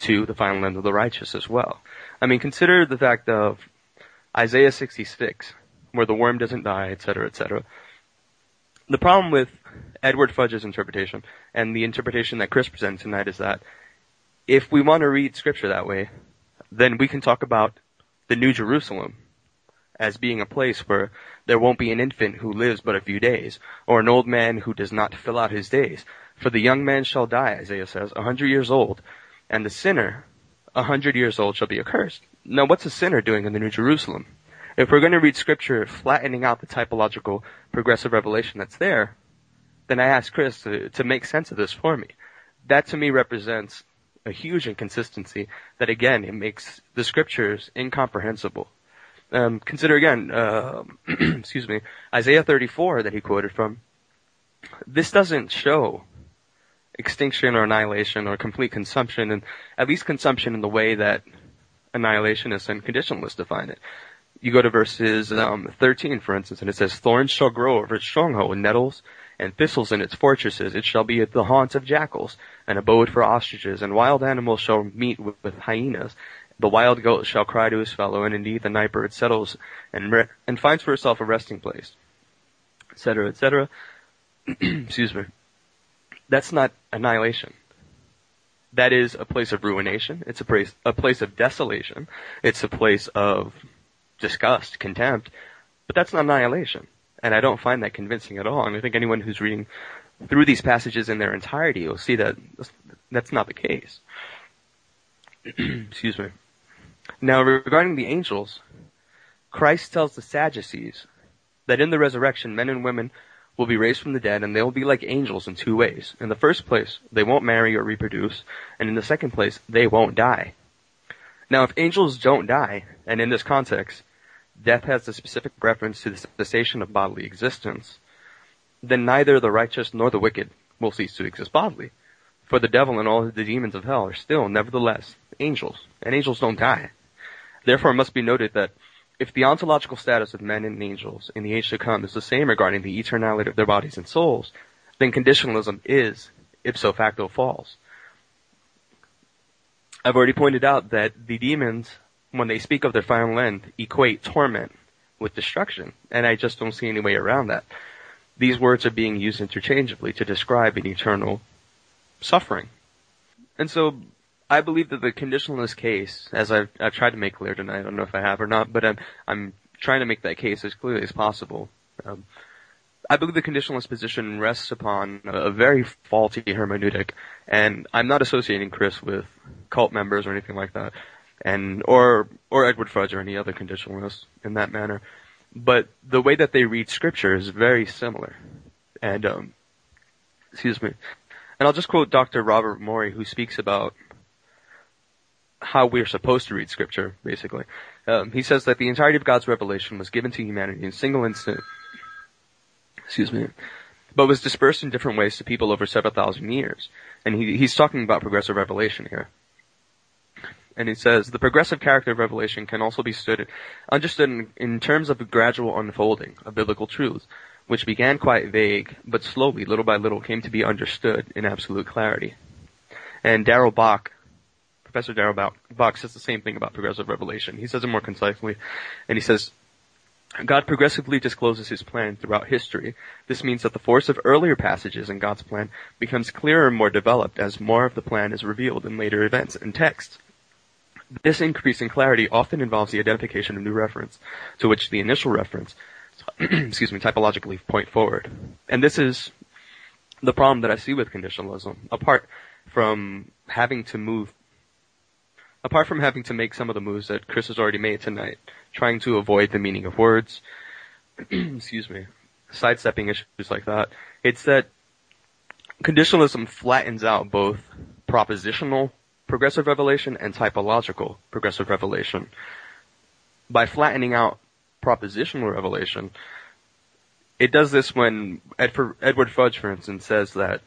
to the final end of the righteous as well. I mean, consider the fact of Isaiah 66, where the worm doesn't die, etc., etc. The problem with Edward Fudge's interpretation and the interpretation that Chris presented tonight is that if we want to read scripture that way, then we can talk about the New Jerusalem as being a place where there won't be an infant who lives but a few days, or an old man who does not fill out his days. For the young man shall die, Isaiah says, a hundred years old, and the sinner, a hundred years old, shall be accursed. Now what's a sinner doing in the New Jerusalem? If we're going to read scripture flattening out the typological progressive revelation that's there, then I ask Chris to, to make sense of this for me. That to me represents a huge inconsistency that again, it makes the scriptures incomprehensible. Um, consider again, uh, excuse me, Isaiah 34 that he quoted from. This doesn't show extinction or annihilation or complete consumption, and at least consumption in the way that annihilationists and conditionalists define it. You go to verses um, 13, for instance, and it says, "Thorns shall grow over its stronghold, and nettles and thistles in its fortresses. It shall be the haunt of jackals, an abode for ostriches, and wild animals shall meet with, with hyenas, the wild goat shall cry to his fellow, and indeed the night bird settles and, re- and finds for herself a resting place, etc., etc. Excuse me. That's not annihilation. That is a place of ruination. It's a place, a place of desolation. It's a place of disgust, contempt. But that's not annihilation. And I don't find that convincing at all. And I think anyone who's reading through these passages in their entirety will see that that's not the case. Excuse me. Now, regarding the angels, Christ tells the Sadducees that in the resurrection, men and women will be raised from the dead and they will be like angels in two ways. In the first place, they won't marry or reproduce, and in the second place, they won't die. Now, if angels don't die, and in this context, death has a specific reference to the cessation of bodily existence, then neither the righteous nor the wicked will cease to exist bodily. For the devil and all the demons of hell are still, nevertheless, angels, and angels don't die. Therefore, it must be noted that if the ontological status of men and angels in the age to come is the same regarding the eternality of their bodies and souls, then conditionalism is ipso facto false. I've already pointed out that the demons, when they speak of their final end, equate torment with destruction, and I just don't see any way around that. These words are being used interchangeably to describe an eternal suffering. And so I believe that the conditionalist case, as I've, I've tried to make clear tonight, I don't know if I have or not, but I'm, I'm trying to make that case as clearly as possible. Um, I believe the conditionalist position rests upon a very faulty hermeneutic, and I'm not associating Chris with cult members or anything like that, and or or Edward Fudge or any other conditionalist in that manner. But the way that they read scripture is very similar, and um, excuse me, and I'll just quote Dr. Robert Morey, who speaks about how we're supposed to read scripture, basically. Um, he says that the entirety of God's revelation was given to humanity in a single instant, excuse me, but was dispersed in different ways to people over several thousand years. And he, he's talking about progressive revelation here. And he says, the progressive character of revelation can also be stood, understood in, in terms of a gradual unfolding of biblical truths, which began quite vague, but slowly, little by little, came to be understood in absolute clarity. And Darrell Bock Professor Darrell Bock says the same thing about progressive revelation. He says it more concisely, and he says, God progressively discloses his plan throughout history. This means that the force of earlier passages in God's plan becomes clearer and more developed as more of the plan is revealed in later events and texts. This increase in clarity often involves the identification of new reference, to which the initial reference, excuse me, typologically point forward. And this is the problem that I see with conditionalism, apart from having to move, apart from having to make some of the moves that Chris has already made tonight, trying to avoid the meaning of words, excuse me, sidestepping issues like that, it's that conditionalism flattens out both propositional progressive revelation and typological progressive revelation. By flattening out propositional revelation, it does this when Edward Fudge, for instance, says that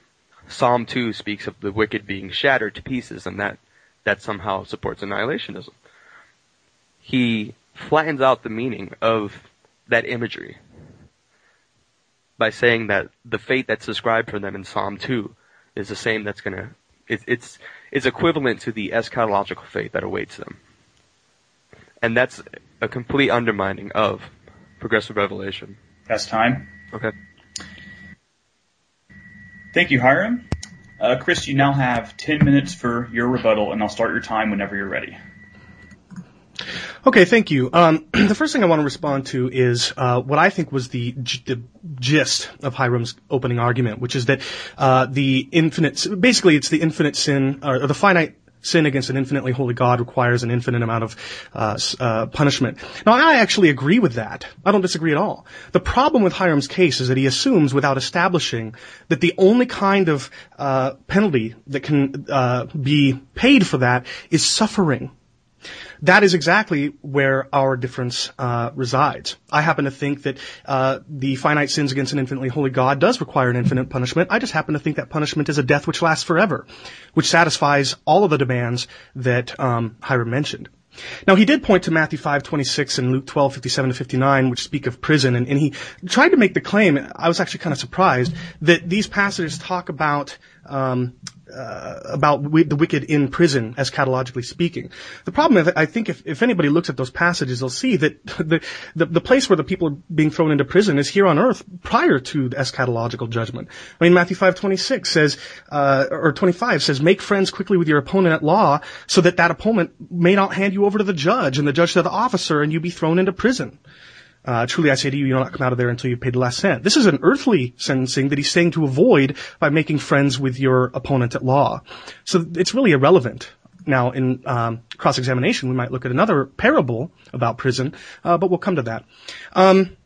Psalm 2 speaks of the wicked being shattered to pieces and that, that somehow supports annihilationism. He flattens out the meaning of that imagery by saying that the fate that's described for them in Psalm 2 is the same that's gonna, it, it's, is equivalent to the eschatological fate that awaits them. And that's a complete undermining of progressive revelation. That's time. Okay. Thank you, Hiram. Uh, Chris, you now have 10 minutes for your rebuttal, and I'll start your time whenever you're ready. Okay, thank you. Um, the first thing I want to respond to is uh, what I think was the, the, gist of Hiram's opening argument, which is that uh, the infinite, basically, it's the infinite sin or the finite sin against an infinitely holy God requires an infinite amount of uh, uh, punishment. Now, I actually agree with that. I don't disagree at all. The problem with Hiram's case is that he assumes, without establishing, that the only kind of uh, penalty that can uh, be paid for that is suffering that is exactly where our difference uh, resides. I happen to think that uh, the finite sins against an infinitely holy God does require an infinite punishment. I just happen to think that punishment is a death which lasts forever, which satisfies all of the demands that um, Hiram mentioned. Now he did point to Matthew 5:26 and Luke 12:57 to 59, which speak of prison, and, and, he tried to make the claim. I was actually kind of surprised that these passages talk about um, uh, about w- the wicked in prison, eschatologically speaking. The problem is, I think, if, if anybody looks at those passages, they'll see that the, the, the place where the people are being thrown into prison is here on earth prior to the eschatological judgment. I mean, Matthew five twenty six says, uh, or twenty five says, "Make friends quickly with your opponent at law, so that that opponent may not hand you over to the judge, and the judge to the officer, and you be thrown into prison." Uh, truly I say to you, you'll not come out of there until you've paid the last cent. This is an earthly sentencing that he's saying to avoid by making friends with your opponent at law. So it's really irrelevant. Now, in um, cross-examination, we might look at another parable about prison, uh, but we'll come to that. Um,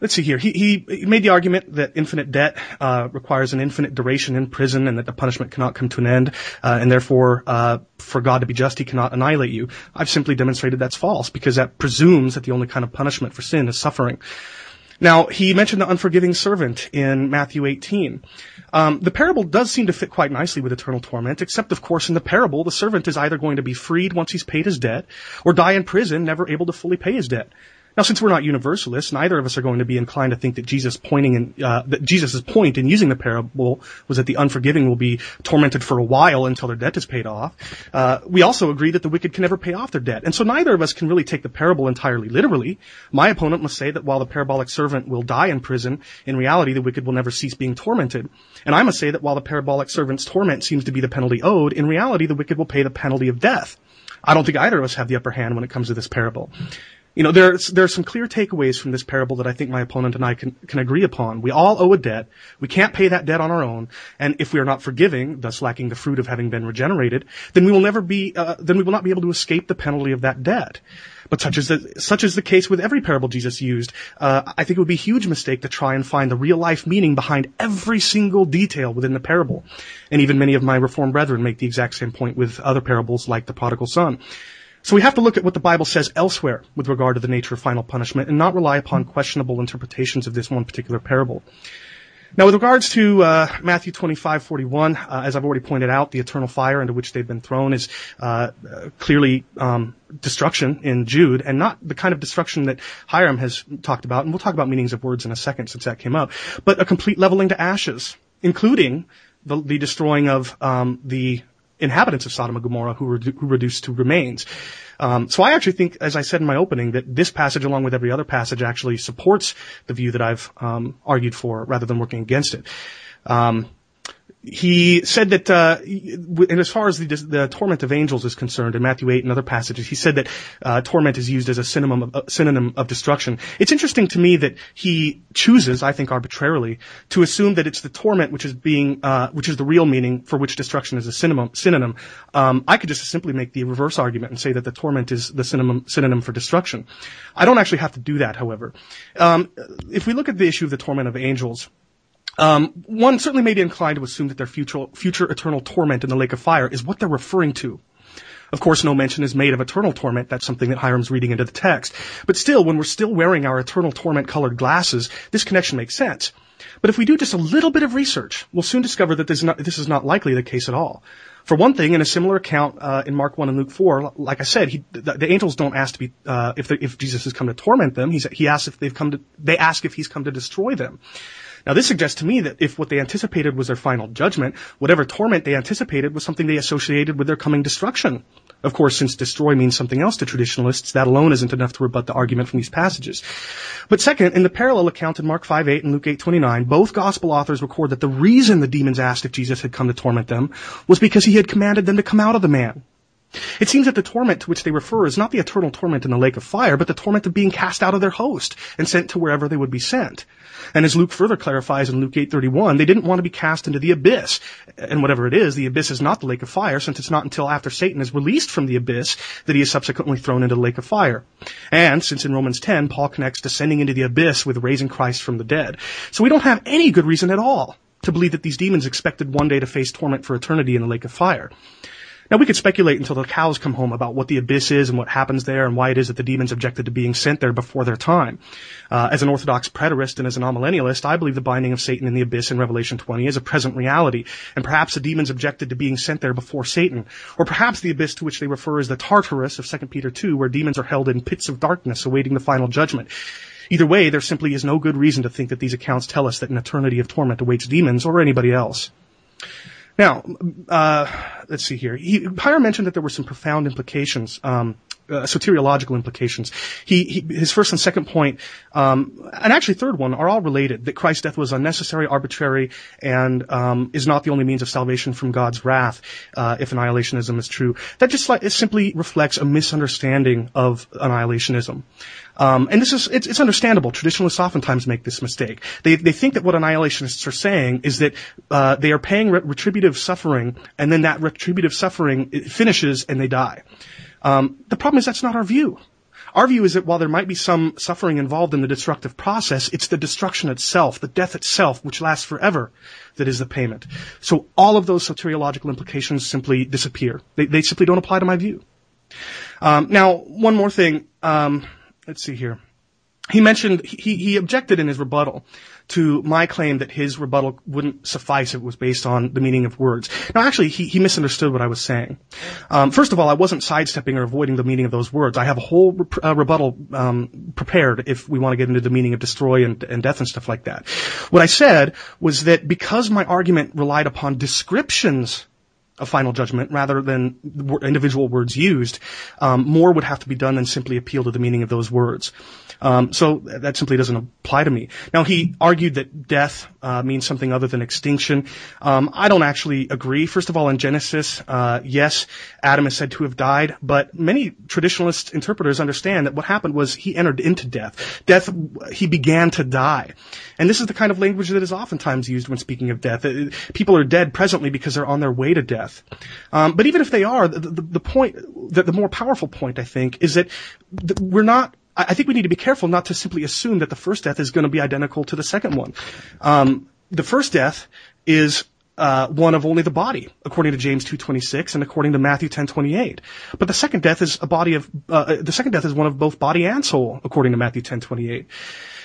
let's see here. He, he, made the argument that infinite debt uh, requires an infinite duration in prison, and that the punishment cannot come to an end, uh, and therefore, uh, for God to be just, He cannot annihilate you. I've simply demonstrated that's false because that presumes that the only kind of punishment for sin is suffering. Now, he mentioned the unforgiving servant in Matthew 18. Um, the parable does seem to fit quite nicely with eternal torment, except, of course, in the parable, the servant is either going to be freed once he's paid his debt, or die in prison, never able to fully pay his debt. Now, since we're not universalists, neither of us are going to be inclined to think that Jesus pointing in, uh, that Jesus' point in using the parable was that the unforgiving will be tormented for a while until their debt is paid off. Uh, we also agree that the wicked can never pay off their debt. And so neither of us can really take the parable entirely literally. My opponent must say that while the parabolic servant will die in prison, in reality the wicked will never cease being tormented. And I must say that while the parabolic servant's torment seems to be the penalty owed, in reality the wicked will pay the penalty of death. I don't think either of us have the upper hand when it comes to this parable. You know, there's, there are some clear takeaways from this parable that I think my opponent and I can, can agree upon. We all owe a debt. We can't pay that debt on our own. And if we are not forgiving, thus lacking the fruit of having been regenerated, then we will never be, uh, then we will not be able to escape the penalty of that debt. But such is the, such is the case with every parable Jesus used. Uh, I think it would be a huge mistake to try and find the real life meaning behind every single detail within the parable. And even many of my reformed brethren make the exact same point with other parables like the prodigal son. So we have to look at what the Bible says elsewhere with regard to the nature of final punishment and not rely upon questionable interpretations of this one particular parable. Now, with regards to uh, Matthew 25:41, uh, as I've already pointed out, the eternal fire into which they've been thrown is uh, clearly um, destruction in Jude, and not the kind of destruction that Hiram has talked about. And we'll talk about meanings of words in a second, since that came up. But a complete leveling to ashes, including the, the destroying of um, the inhabitants of Sodom and Gomorrah who were who reduced to remains. Um, so I actually think, as I said in my opening, that this passage, along with every other passage, actually supports the view that I've um, argued for, rather than working against it. Um, he said that, uh, and as far as the, the, torment of angels is concerned, in Matthew 8 and other passages, he said that uh, torment is used as a synonym of, uh, synonym of destruction. It's interesting to me that he chooses, I think arbitrarily, to assume that it's the torment which is being, uh, which is the real meaning for which destruction is a synonym. synonym. Um, I could just simply make the reverse argument and say that the torment is the synonym, synonym for destruction. I don't actually have to do that, however. Um, if we look at the issue of the torment of angels, um, one certainly may be inclined to assume that their future, future eternal torment in the lake of fire is what they're referring to. Of course, no mention is made of eternal torment. That's something that Hiram's reading into the text. But still, when we're still wearing our eternal torment colored glasses, this connection makes sense. But if we do just a little bit of research, we'll soon discover that this is not, this is not likely the case at all. For one thing, in a similar account uh, in Mark 1 and Luke 4, like I said, he, the, the, angels don't ask to be uh, if, if Jesus has come to torment them. He's, he asks if they've come to. They ask if he's come to destroy them. Now this suggests to me that if what they anticipated was their final judgment, whatever torment they anticipated was something they associated with their coming destruction. Of course, since destroy means something else to traditionalists, that alone isn't enough to rebut the argument from these passages. But second, in the parallel account in Mark 5:8 and Luke 8:29, both gospel authors record that the reason the demons asked if Jesus had come to torment them was because he had commanded them to come out of the man. It seems that the torment to which they refer is not the eternal torment in the lake of fire, but the torment of being cast out of their host and sent to wherever they would be sent. And as Luke further clarifies in Luke 8:31, they didn't want to be cast into the abyss. And whatever it is, the abyss is not the lake of fire, since it's not until after Satan is released from the abyss that he is subsequently thrown into the lake of fire. And since in Romans 10, Paul connects descending into the abyss with raising Christ from the dead. So we don't have any good reason at all to believe that these demons expected one day to face torment for eternity in the lake of fire. Now we could speculate until the cows come home about what the abyss is and what happens there and why it is that the demons objected to being sent there before their time. Uh, as an Orthodox preterist and as an amillennialist, I believe the binding of Satan in the abyss in Revelation 20 is a present reality, and perhaps the demons objected to being sent there before Satan, or perhaps the abyss to which they refer is the Tartarus of 2 Peter 2, where demons are held in pits of darkness awaiting the final judgment. Either way, there simply is no good reason to think that these accounts tell us that an eternity of torment awaits demons or anybody else. Now, uh, let's see here. He, Hiram mentioned that there were some profound implications, um, uh, soteriological implications. He, he, his first and second point, um, and actually third one, are all related. That Christ's death was unnecessary, arbitrary, and um, is not the only means of salvation from God's wrath. Uh, if annihilationism is true, that just like, it simply reflects a misunderstanding of annihilationism. Um, and this is it's, it's, understandable. Traditionalists oftentimes make this mistake. They they think that what annihilationists are saying is that uh, they are paying retributive suffering, and then that retributive suffering finishes and they die. Um, the problem is that's not our view. Our view is that while there might be some suffering involved in the destructive process, it's the destruction itself, the death itself, which lasts forever, that is the payment. So all of those soteriological implications simply disappear. They, they simply don't apply to my view. Um, now, one more thing. Um, let's see here. He mentioned, he, he objected in his rebuttal to my claim that his rebuttal wouldn't suffice if it was based on the meaning of words. Now, actually, he, he misunderstood what I was saying. Um, first of all, I wasn't sidestepping or avoiding the meaning of those words. I have a whole re- uh, rebuttal um, prepared if we want to get into the meaning of destroy and, and death and stuff like that. What I said was that because my argument relied upon descriptions a final judgment rather than individual words used, um, more would have to be done than simply appeal to the meaning of those words. Um, so that simply doesn't apply to me. Now he argued that death uh, means something other than extinction. Um, I don't actually agree. First of all, in Genesis, uh, yes, Adam is said to have died, but many traditionalist interpreters understand that what happened was he entered into death. Death, he began to die, and this is the kind of language that is oftentimes used when speaking of death. People are dead presently because they're on their way to death death. Um, but even if they are, the, the, the point, the, the, more powerful point, I think, is that we're not. I think we need to be careful not to simply assume that the first death is going to be identical to the second one. Um, the first death is uh, one of only the body, according to James 2:26 and according to Matthew 10:28. But the second death is a body of uh, the second death is one of both body and soul, according to Matthew 10:28.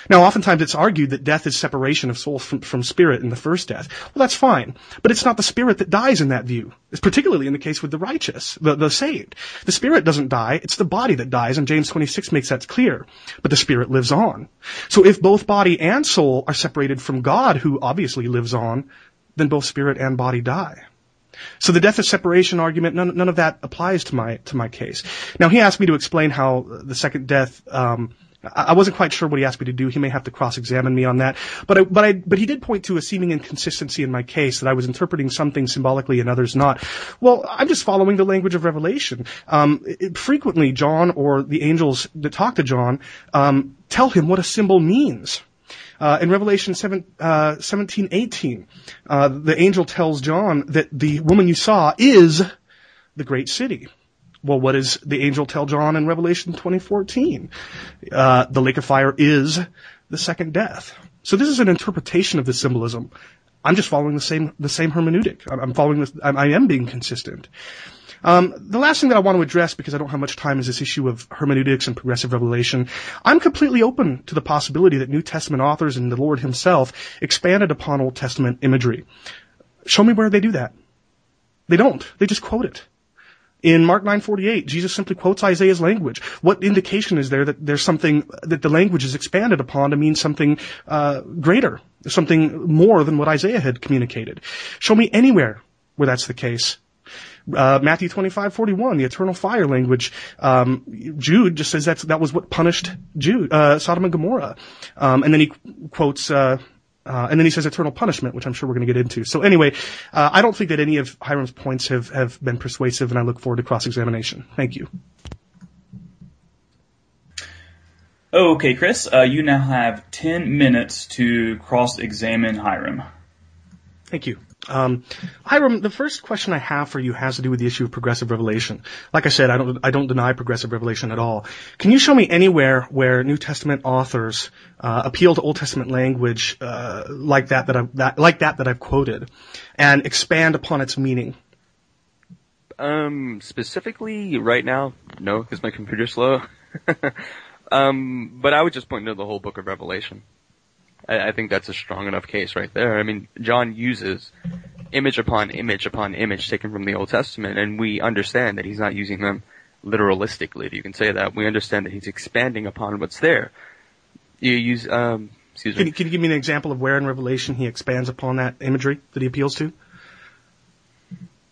Now, oftentimes it's argued that death is separation of soul from, from spirit in the first death. Well, that's fine. But it's not the spirit that dies in that view. It's particularly in the case with the righteous, the, the saved. The spirit doesn't die, it's the body that dies, and James 26 makes that clear. But the spirit lives on. So if both body and soul are separated from God, who obviously lives on, then both spirit and body die. So the death of separation argument, none, none of that applies to my to my case. Now he asked me to explain how the second death. Um, I wasn't quite sure what he asked me to do. He may have to cross-examine me on that. But I, but I, but he did point to a seeming inconsistency in my case that I was interpreting something symbolically and others not. Well, I'm just following the language of Revelation. Um, it, frequently, John or the angels that talk to John um, tell him what a symbol means. Uh, in Revelation 7, uh, 17, 18, uh, the angel tells John that the woman you saw is the great city. Well, what does the angel tell John in Revelation 2014? Uh, the lake of fire is the second death. So this is an interpretation of the symbolism. I'm just following the same the same hermeneutic. I'm following this. I am being consistent. Um, the last thing that I want to address, because I don't have much time, is this issue of hermeneutics and progressive revelation. I'm completely open to the possibility that New Testament authors and the Lord Himself expanded upon Old Testament imagery. Show me where they do that. They don't. They just quote it. In Mark 9:48, Jesus simply quotes Isaiah's language. What indication is there that there's something that the language is expanded upon to mean something uh, greater, something more than what Isaiah had communicated? Show me anywhere where that's the case. Uh, Matthew 25, 41, the eternal fire language. Um, Jude just says that's, that was what punished Jude, uh, Sodom and Gomorrah. Um, and then he quotes, uh, uh, and then he says eternal punishment, which I'm sure we're going to get into. So anyway, uh, I don't think that any of Hiram's points have, have been persuasive, and I look forward to cross-examination. Thank you. Okay, Chris, uh, you now have 10 minutes to cross-examine Hiram. Thank you. Um, Hiram, the first question I have for you has to do with the issue of progressive revelation. Like I said, I don't, I don't deny progressive revelation at all. Can you show me anywhere where New Testament authors uh, appeal to Old Testament language uh, like that that, I, that like that that I've quoted, and expand upon its meaning? Um, specifically, right now, no, because my computer's slow. um, but I would just point to the whole book of Revelation. I, I think that's a strong enough case right there. I mean, John uses image upon image upon image taken from the Old Testament, and we understand that he's not using them literalistically, if you can say that. We understand that he's expanding upon what's there. You use, um, excuse me. Can, can you give me an example of where in Revelation he expands upon that imagery that he appeals to?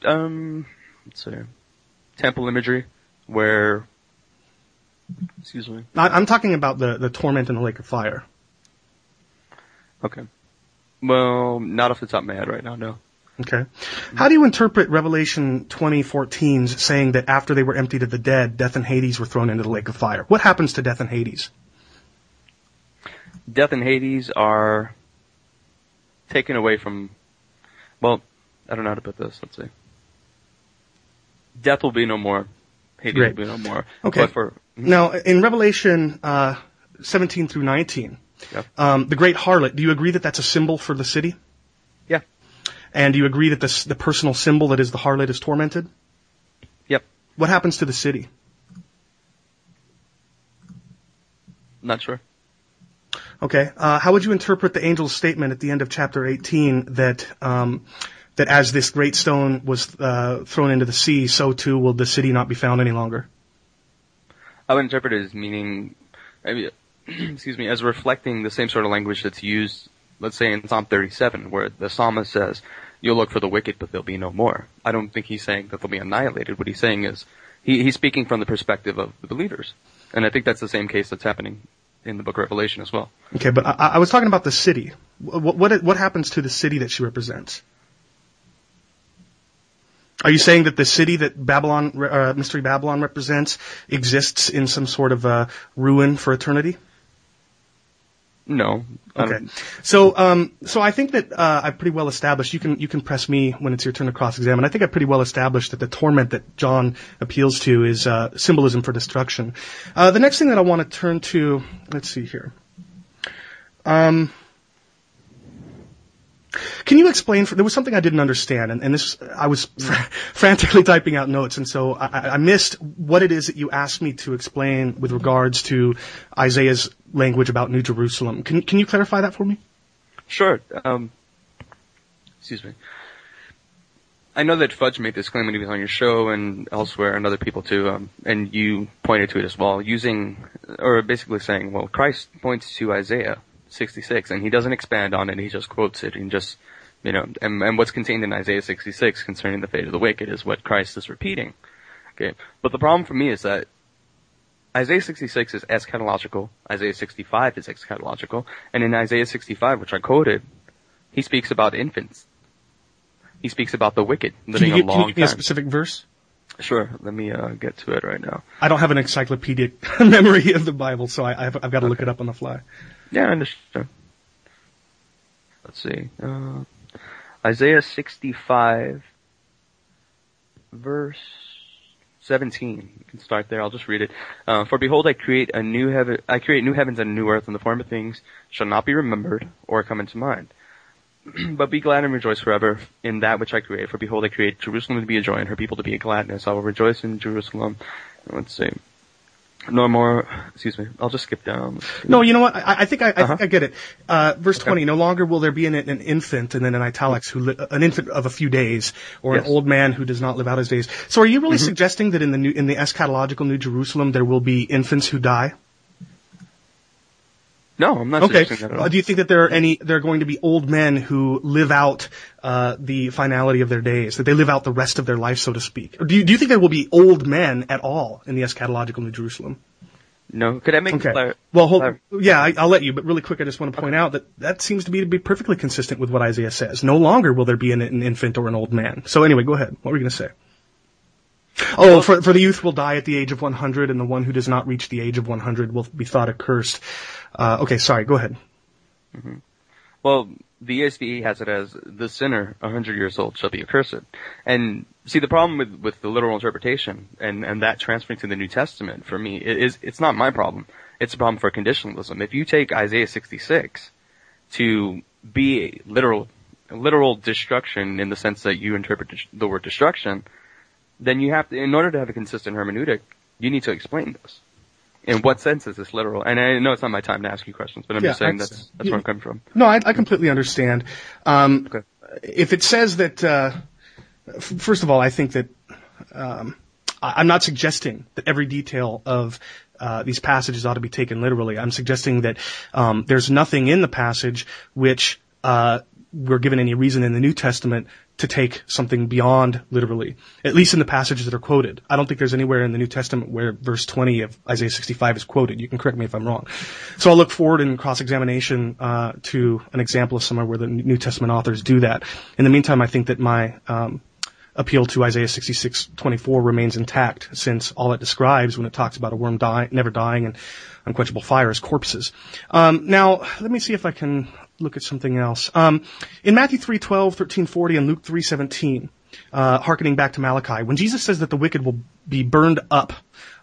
Um, let's see. Temple imagery, where, excuse me. I'm talking about the, the torment in the lake of fire. Okay. Well, not off the top of my head right now, no. Okay. How do you interpret Revelation 20:14's saying that after they were emptied of the dead, death and Hades were thrown into the lake of fire? What happens to death and Hades? Death and Hades are taken away from, well, I don't know how to put this. Let's see. Death will be no more. Hades Great. will be no more. Okay. For, mm-hmm. Now, in Revelation uh, 17 through 19, Yep. Um, the Great Harlot, do you agree that that's a symbol for the city? Yeah. And do you agree that this, the personal symbol that is the harlot is tormented? Yep. What happens to the city? Not sure. Okay. Uh, how would you interpret the angel's statement at the end of chapter 18 that um, that as this great stone was uh, thrown into the sea, so too will the city not be found any longer? I would interpret it as meaning, maybe excuse me, as reflecting the same sort of language that's used, let's say in Psalm 37, where the psalmist says, "You'll look for the wicked, but there'll be no more." I don't think he's saying that they'll be annihilated. What he's saying is, he, he's speaking from the perspective of the believers, and I think that's the same case that's happening in the Book of Revelation as well. Okay, but I, I was talking about the city. What, what what happens to the city that she represents? Are you saying that the city that Babylon, uh, Mystery Babylon represents exists in some sort of uh, ruin for eternity? No. Okay. So, um, so I think that uh, I've pretty well established. You can you can press me when it's your turn to cross-examine. I think I've pretty well established that the torment that John appeals to is uh, symbolism for destruction. Uh, the next thing that I want to turn to, let's see here. Um, can you explain? There was something I didn't understand, and, and this I was fr- frantically typing out notes, and so I, I, missed what it is that you asked me to explain with regards to Isaiah's language about New Jerusalem. Can can you clarify that for me? Sure. Um, excuse me. I know that Fudge made this claim when he was on your show and elsewhere, and other people too, um, and you pointed to it as well, using or basically saying, well, Christ points to Isaiah 66, and he doesn't expand on it. He just quotes it and just You know, and, and what's contained in Isaiah 66 concerning the fate of the wicked is what Christ is repeating. Okay. But the problem for me is that Isaiah 66 is eschatological, Isaiah 65 is eschatological, and in Isaiah 65, which I quoted, he speaks about infants. He speaks about the wicked living can you, a long can you give me time. a specific verse? Sure, let me uh, get to it right now. I don't have an encyclopedic memory of the Bible, so I, I've, I've got to look it up on the fly. Yeah, I understand. Let's see. Uh, Isaiah 65, verse 17. You can start there. I'll just read it. Uh, For behold, I create a new heaven. I create new heavens and a new earth, and the former things shall not be remembered or come into mind. but be glad and rejoice forever in that which I create. For behold, I create Jerusalem to be a joy, and her people to be a gladness. I will rejoice in Jerusalem. Let's see. No more. Excuse me. I'll just skip down. No, you know what? I, I think I, I, Uh-huh. think I get it. Uh, verse 20, no longer will there be an, an infant, and then in italics, who li- an infant of a few days, or Yes. an old man who does not live out his days. So are you really Mm-hmm. suggesting that in the new, in the eschatological New Jerusalem, there will be infants who die? No, I'm not Okay. suggesting that at all. Uh, do you think that there are any, there are going to be old men who live out, uh, the finality of their days, that they live out the rest of their life, so to speak? Or do you, do you think there will be old men at all in the eschatological New Jerusalem? No, could I make Okay. clar- Well, hold, clar- yeah, I, I'll let you, but really quick, I just want to point out that that seems to be to be perfectly consistent with what Isaiah says. No longer will there be an, an infant or an old man. So anyway, go ahead. What were you going to say? Oh, for, for the youth will die at the age of 100, and the one who does not reach the age of 100 will be thought accursed. Uh, okay, sorry, go ahead. Well, the ESV has it as the sinner, a hundred years old, shall be accursed. And see, the problem with, with the literal interpretation and, and that transferring to the New Testament for me is it's not my problem. It's a problem for conditionalism. If you take Isaiah 66 to be literal, literal destruction in the sense that you interpret the word destruction, then you have to, in order to have a consistent hermeneutic, you need to explain this. In what sense is this literal? And I know it's not my time to ask you questions, but I'm Yeah, just saying that's- that's, where I'm coming from. No, I, I completely understand. Um, Okay. If it says that, uh, f- first of all, I think that um, I- I'm not suggesting that every detail of uh, these passages ought to be taken literally. I'm suggesting that um, there's nothing in the passage which uh, we're given any reason in the New Testament to take something beyond literally, at least in the passages that are quoted. I don't think there's anywhere in the New Testament where verse 20 of Isaiah 65 is quoted. You can correct me if I'm wrong. So I'll look forward in cross-examination uh, to an example of somewhere where the New Testament authors do that. In the meantime, I think that my um, appeal to Isaiah 66:24 remains intact, since all it describes when it talks about a worm die, never dying and unquenchable fire is corpses. Um, now, let me see if I can look at something else. Um, in Matthew 3:12, 13:40, and Luke 3:17, uh, hearkening back to Malachi, when Jesus says that the wicked will be burned up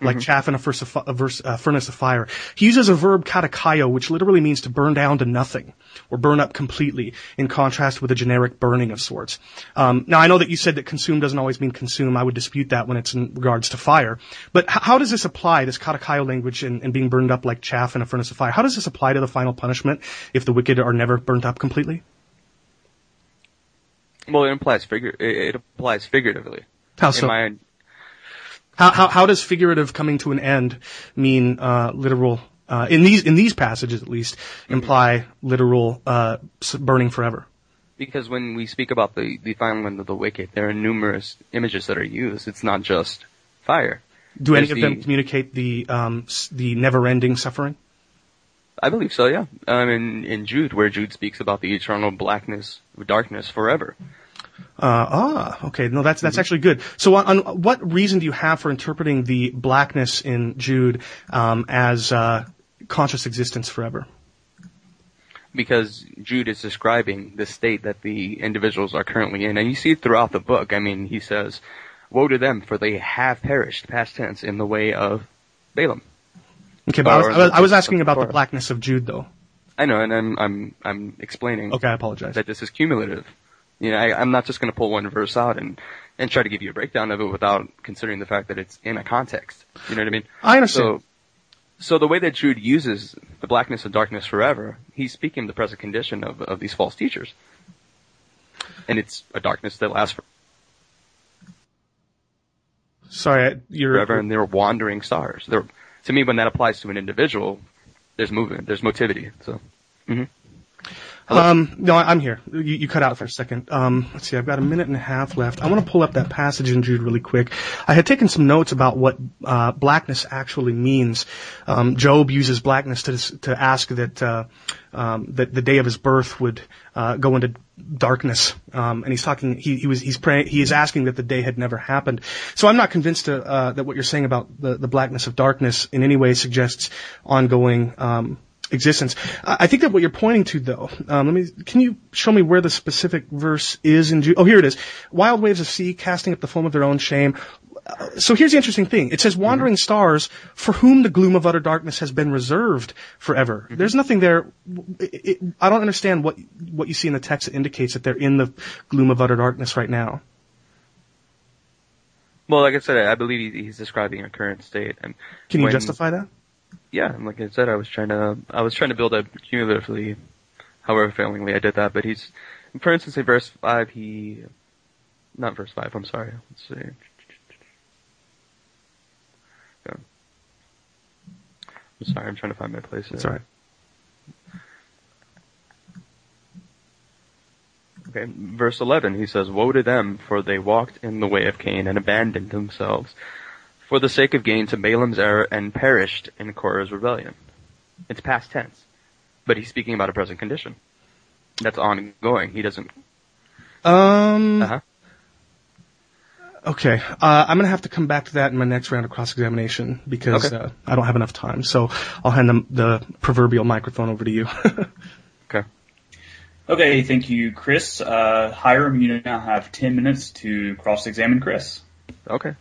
like chaff in a, furnace of, a verse, furnace of fire, he uses a verb katakaio, which literally means to burn down to nothing or burn up completely, in contrast with a generic burning of sorts. Um, now, I know that you said that consume doesn't always mean consume. I would dispute that when it's in regards to fire. But h- how does this apply, this katakaio language and, and being burned up like chaff in a furnace of fire? How does this apply to the final punishment if the wicked are never burnt up completely? Well, it implies figure. It, it applies figuratively. How In so? my, How, how, how does figurative coming to an end mean uh, literal? Uh, in these in these passages, at least, imply literal uh, burning forever. because when we speak about the the final end of the wicked, there are numerous images that are used. It's not just fire. Do any There's of them communicate the um, the never-ending suffering? I believe so. Yeah. Um, in in Jude, where Jude speaks about the eternal blackness, darkness forever. Uh, ah, okay. No, that's that's actually good. So, on, on what reason do you have for interpreting the blackness in Jude um, as uh, conscious existence forever? because Jude is describing the state that the individuals are currently in. And you see it throughout the book. I mean, he says, woe to them for they have perished, past tense, in the way of Balaam. Okay, but I was, I was, I was asking about the blackness of Jude, though. I know, and I'm, I'm, I'm explaining Okay, I apologize. that this is cumulative. You know, I, I'm not just going to pull one verse out and, and try to give you a breakdown of it without considering the fact that it's in a context. You know what I mean? I understand. So, so the way that Jude uses the blackness and darkness forever, he's speaking the present condition of, of these false teachers. And it's a darkness that lasts Sorry, you're. forever and they're wandering stars. They're, to me, when that applies to an individual, there's movement, there's motivity. So, Uh, Um, no, I'm here. You, you cut out for a second. Um, let's see. I've got a minute and a half left. I want to pull up that passage in Jude really quick. I had taken some notes about what uh, blackness actually means. Um, Job uses blackness to to ask that uh, um, that the day of his birth would uh, go into darkness. Um, and he's talking. He, he was he's praying. He is asking that the day had never happened. So I'm not convinced uh, that what you're saying about the the blackness of darkness in any way suggests ongoing. Um, existence. I I think that what you're pointing to, though, um, let me. Can you show me where the specific verse is in Jude? Oh, here it is. Wild waves of sea, casting up the foam of their own shame. Uh, So here's the interesting thing. It says, "Wandering stars, for whom the gloom of utter darkness has been reserved forever." There's nothing there. It, it, I don't understand what what you see in the text that indicates that they're in the gloom of utter darkness right now. Well, like I said, I believe he's describing a current state. And Can you when- justify that? Yeah, and like I said, I was trying to, I was trying to build up cumulatively, however failingly I did that. But he's, for instance, in verse five, he, not verse five. I'm sorry. Let's see. Yeah. I'm sorry. I'm trying to find my place. That's all right. Okay, verse 11, he says, Woe to them, for they walked in the way of Cain and abandoned themselves for the sake of gain to Balaam's error and perished in Korah's rebellion. It's past tense, but he's speaking about a present condition. That's ongoing. He doesn't, Um. uh-huh. Okay, uh, I'm gonna have to come back to that in my next round of cross-examination because Okay. uh, I don't have enough time. So I'll hand the, the proverbial microphone over to you. Okay. Okay, thank you, Chris. Uh, Hiram, you now have 10 minutes to cross-examine Chris. Okay.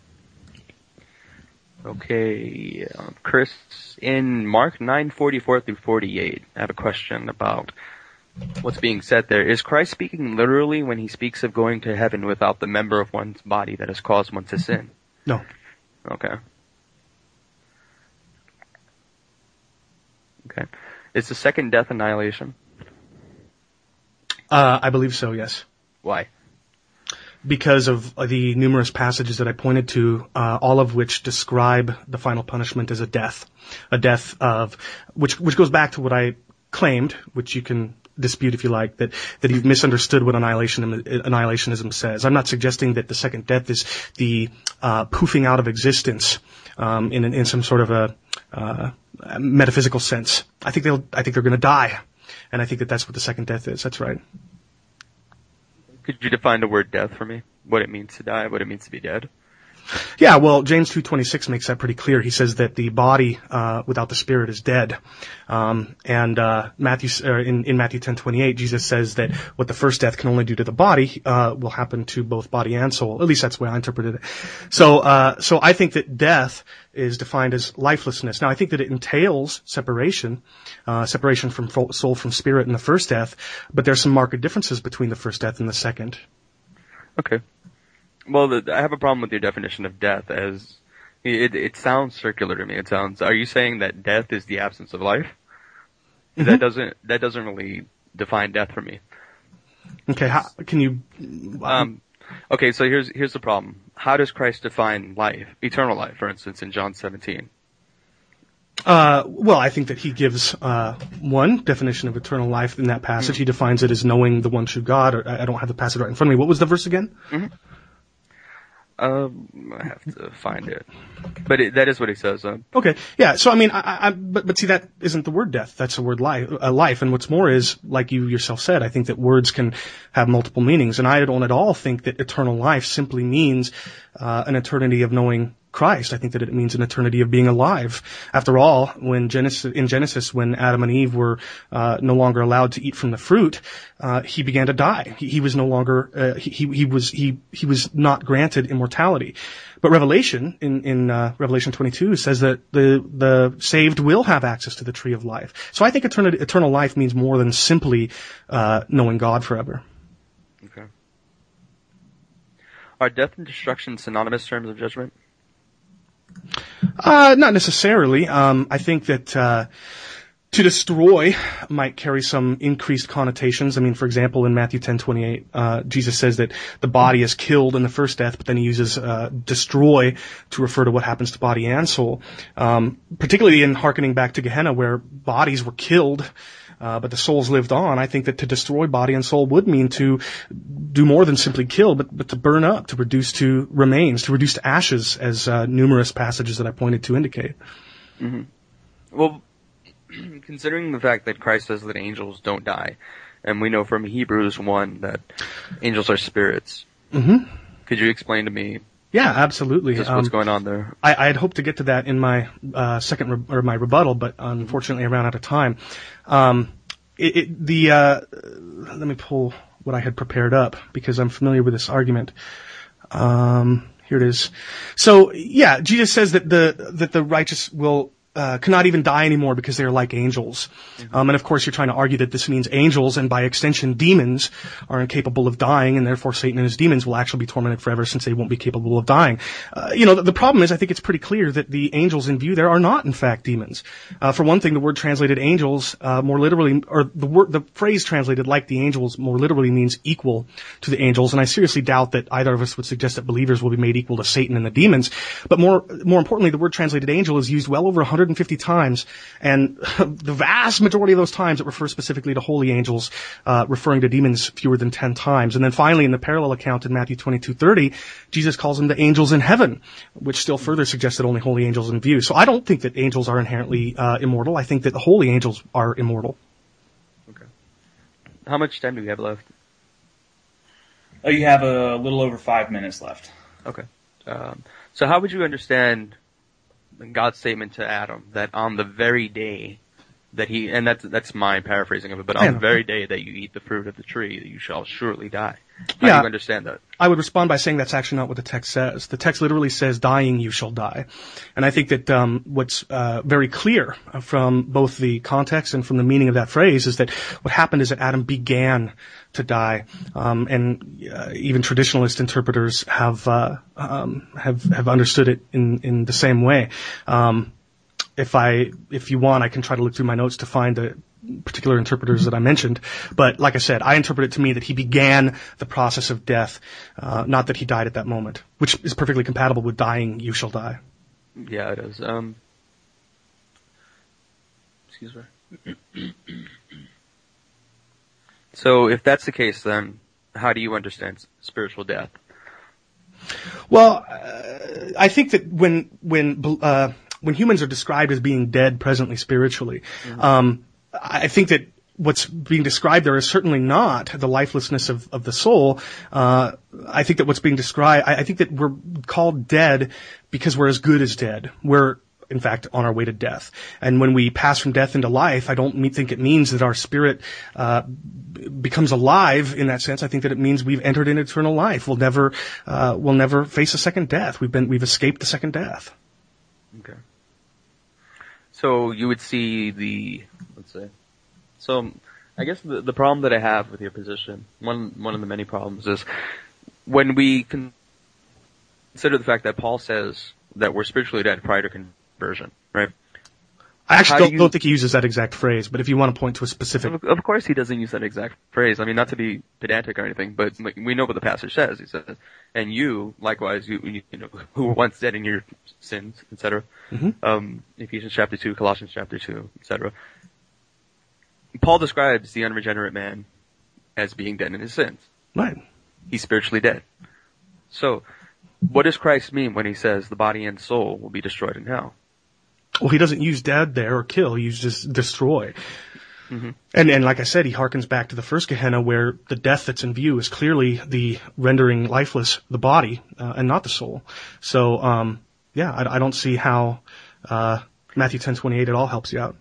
Okay, um, Chris, in Mark 9:44 through 48, I have a question about what's being said there. Is Christ speaking literally when he speaks of going to heaven without the member of one's body that has caused one to sin? no. Okay. Okay. Is the second death annihilation? Uh, I believe so. Yes. Why? Because of the numerous passages that I pointed to, uh, all of which describe the final punishment as a death, a death of which which goes back to what I claimed, which you can dispute if you like, that that you've misunderstood what annihilation annihilationism says. I'm not suggesting that the second death is the uh, poofing out of existence um, in in some sort of a uh, metaphysical sense. I think they'll I think they're going to die, and I think that that's what the second death is. That's right. Could you define the word death for me? What it means to die, what it means to be dead? Yeah, well, James 2.26 makes that pretty clear. He says that the body, uh, without the spirit is dead. Um, and, uh, Matthew, uh, in, in Matthew 10.28, Jesus says that what the first death can only do to the body, uh, will happen to both body and soul. At least that's the way I interpreted it. So, uh, so I think that death is defined as lifelessness. Now, I think that it entails separation, uh, separation from soul from spirit in the first death, but there's some marked differences between the first death and the second. Okay. Well, the, I have a problem with your definition of death as it, it sounds circular to me. It sounds. Are you saying that death is the absence of life? That doesn't that doesn't really define death for me. Okay, how, can you, Um, okay, so here's here's the problem. How does Christ define life, eternal life, for instance, in John 17? Uh, well, I think that he gives uh, one definition of eternal life in that passage. He defines it as knowing the one true God. Or, I I don't have the passage right in front of me. What was the verse again? Um, I have to find it, but it, that is what he says. Uh, Okay, yeah. So I mean, I, I, but but see, that isn't the word death. That's the word life. Uh, life, and what's more is, like you yourself said, I think that words can have multiple meanings, and I don't at all think that eternal life simply means uh, an eternity of knowing Christ. I think that it means an eternity of being alive. After all, when Genesis in Genesis, when Adam and Eve were uh, no longer allowed to eat from the fruit, uh, he began to die. He, he was no longer uh, he, he was he he was not granted immortality. But Revelation in in uh, Revelation 22 says that the the saved will have access to the tree of life. So I think eternal eternal life means more than simply uh, knowing God forever. okay. Are death and destruction synonymous terms of judgment? Uh, not necessarily. Um, I think that uh, to destroy might carry some increased connotations. I mean, for example, in Matthew 10:28, uh, Jesus says that the body is killed in the first death, but then he uses uh, destroy to refer to what happens to body and soul. Um, particularly in harkening back to Gehenna, where bodies were killed. Uh, but the souls lived on. I think that to destroy body and soul would mean to do more than simply kill, but, but to burn up, to reduce to remains, to reduce to ashes, as uh, numerous passages that I pointed to indicate. Mm-hmm. Well, considering the fact that Christ says that angels don't die, and we know from Hebrews 1 that angels are spirits. Mm-hmm. Could you explain to me yeah, absolutely. Just what's um, going on there? I, I had hoped to get to that in my uh, second re- or my rebuttal, but unfortunately I ran out of time. Um, it, it, the uh, let me pull what I had prepared up because I'm familiar with this argument. Um, here it is. So yeah, Jesus says that the that the righteous will uh, cannot even die anymore because they are like angels. Mm-hmm. Um, and of course, you're trying to argue that this means angels and by extension demons are incapable of dying, and therefore Satan and his demons will actually be tormented forever since they won't be capable of dying. Uh, you know, the, the, problem is, I think it's pretty clear that the angels in view there are not, in fact, demons. Uh, for one thing, the word translated angels uh, more literally, or the word, the phrase translated like the angels more literally means equal to the angels, and I seriously doubt that either of us would suggest that believers will be made equal to Satan and the demons. But more, more importantly, the word translated angel is used well over 100 150 times, and the vast majority of those times it refers specifically to holy angels, uh, referring to demons fewer than 10 times. And then finally, in the parallel account in Matthew 22:30, Jesus calls them the angels in heaven, which still further suggests that only holy angels in view. So I don't think that angels are inherently uh, immortal. I think that the holy angels are immortal. Okay. How much time do we have left? Oh, you have a little over five minutes left. Okay. Um, so how would you understand God's statement to Adam that on the very day that he, and that's, that's my paraphrasing of it, but on the very day that you eat the fruit of the tree, you shall surely die. How yeah, do you understand that? I would respond by saying that's actually not what the text says. The text literally says, dying you shall die. And I think that um, what's uh, very clear from both the context and from the meaning of that phrase is that what happened is that Adam began to die. Um, and uh, even traditionalist interpreters have, uh, um, have, have understood it in, in the same way. Um, if I, if you want, I can try to look through my notes to find the particular interpreters that I mentioned. But like I said, I interpret it to mean that he began the process of death, uh, not that he died at that moment, which is perfectly compatible with dying, you shall die. Yeah, it is. Um, excuse me. So if that's the case, then how do you understand spiritual death? Well, uh, I think that when when uh, when humans are described as being dead presently spiritually, mm-hmm. um, I think that what's being described there is certainly not the lifelessness of, of the soul. Uh, I think that what's being described, I, I, think that we're called dead because we're as good as dead. We're, in fact, on our way to death. And when we pass from death into life, I don't think it means that our spirit, uh, becomes alive in that sense. I think that it means we've entered in eternal life. We'll never, uh, we'll never face a second death. We've been, we've escaped the second death. Okay. So you would see the let's say. So I guess the the problem that I have with your position, one one of the many problems is when we consider the fact that Paul says that we're spiritually dead prior to conversion, right? I actually don't, you, don't, think he uses that exact phrase, but if you want to point to a specific. Of, of, course he doesn't use that exact phrase. I mean, not to be pedantic or anything, but we know what the passage says. He says, and you, likewise, you, you know, who were once dead in your sins, etc. Mm-hmm. Um, Ephesians chapter 2, Colossians chapter 2, etc. Paul describes the unregenerate man as being dead in his sins. Right. He's spiritually dead. So, what does Christ mean when he says the body and soul will be destroyed in hell? Well, he doesn't use dead there or kill. He uses destroy. Mm-hmm. And and like I said, he harkens back to the first Gehenna, where the death that's in view is clearly the rendering lifeless the body uh, and not the soul. So, um, yeah, I, I, don't see how uh, Matthew ten twenty eight at all helps you out.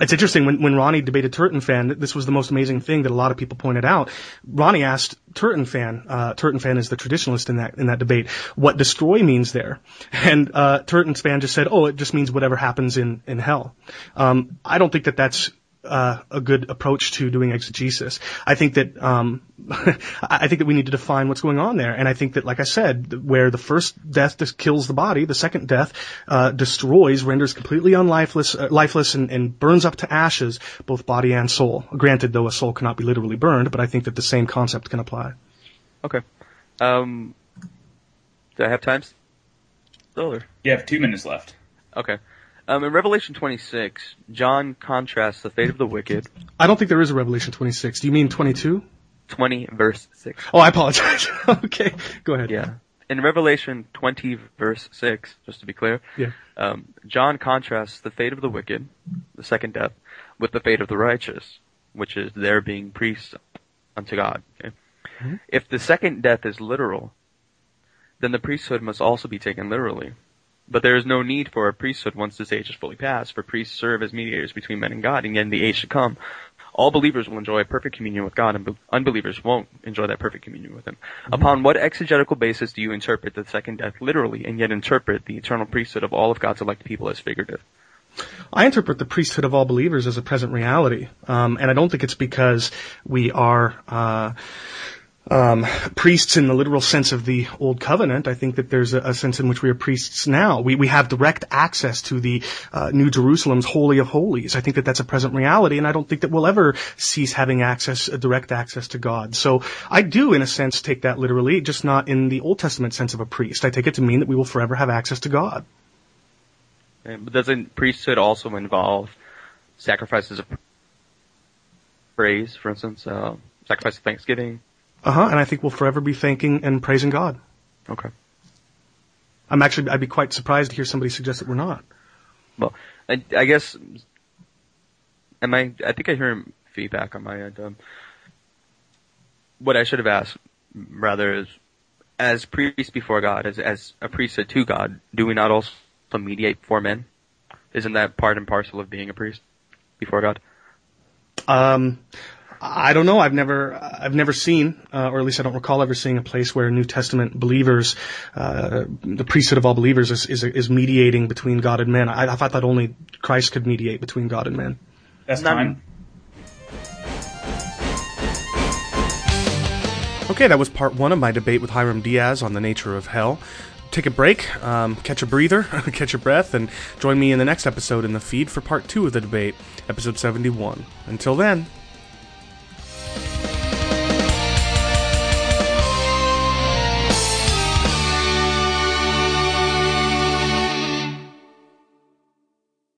It's interesting when, when Ronnie debated Turretinfan, this was the most amazing thing that a lot of people pointed out. Ronnie asked Turretinfan, uh, Turretinfan is the traditionalist in that, in that debate, what destroy means there. And, uh, Turretinfan just said, oh, it just means whatever happens in, in hell. Um, I don't think that that's uh, a good approach to doing exegesis. I think that um, I think that we need to define what's going on there, and I think that, like I said, where the first death just kills the body, the second death uh, destroys, renders completely unlifeless, uh, lifeless, and, and, burns up to ashes both body and soul. Granted, though, a soul cannot be literally burned, but I think that the same concept can apply. Okay. Um, do I have time? Still, You have two minutes left. Okay. Um, in Revelation 26, John contrasts the fate of the wicked. I don't think there is a Revelation 26. Do you mean 22? 20 verse 6. Oh, I apologize. okay, go ahead. Yeah. In Revelation 20 verse 6, just to be clear, Yeah. um, John contrasts the fate of the wicked, the second death, with the fate of the righteous, which is their being priests unto God. Okay? If the second death is literal, then the priesthood must also be taken literally. But there is no need for a priesthood once this age is fully past, for priests serve as mediators between men and God, and yet in the age to come, all believers will enjoy perfect communion with God, and unbelievers won't enjoy that perfect communion with Him. Upon what exegetical basis do you interpret the second death literally, and yet interpret the eternal priesthood of all of God's elect people as figurative? I interpret the priesthood of all believers as a present reality, um, and I don't think it's because we are uh, um, priests in the literal sense of the old covenant. I think that there's a, a sense in which we are priests now. We we have direct access to the uh, New Jerusalem's holy of holies. I think that that's a present reality, and I don't think that we'll ever cease having access, uh, direct access to God. So I do, in a sense, take that literally, just not in the Old Testament sense of a priest. I take it to mean that we will forever have access to God. But doesn't priesthood also involve sacrifices of praise, for instance, uh, sacrifice of thanksgiving? Uh huh. And I think we'll forever be thanking and praising God. Okay. I'm actually, I'd be quite surprised to hear somebody suggest that we're not. Well, I, I guess, am I, I think I hear feedback on my end. Um, what I should have asked, rather, is, as priests before God, as, as a priesthood to God, do we not also mediate for men? Isn't that part and parcel of being a priest before God? Um, I don't know. I've never, I've never seen, uh, or at least I don't recall ever seeing a place where New Testament believers, uh, the priesthood of all believers is, is, is mediating between God and man. I, I thought that only Christ could mediate between God and man. That's Not- time. Okay, that was part one of my debate with Hiram Diaz on the nature of hell. Take a break, um, catch a breather, catch your breath, and join me in the next episode in the feed for part two of the debate, episode 71. Until then,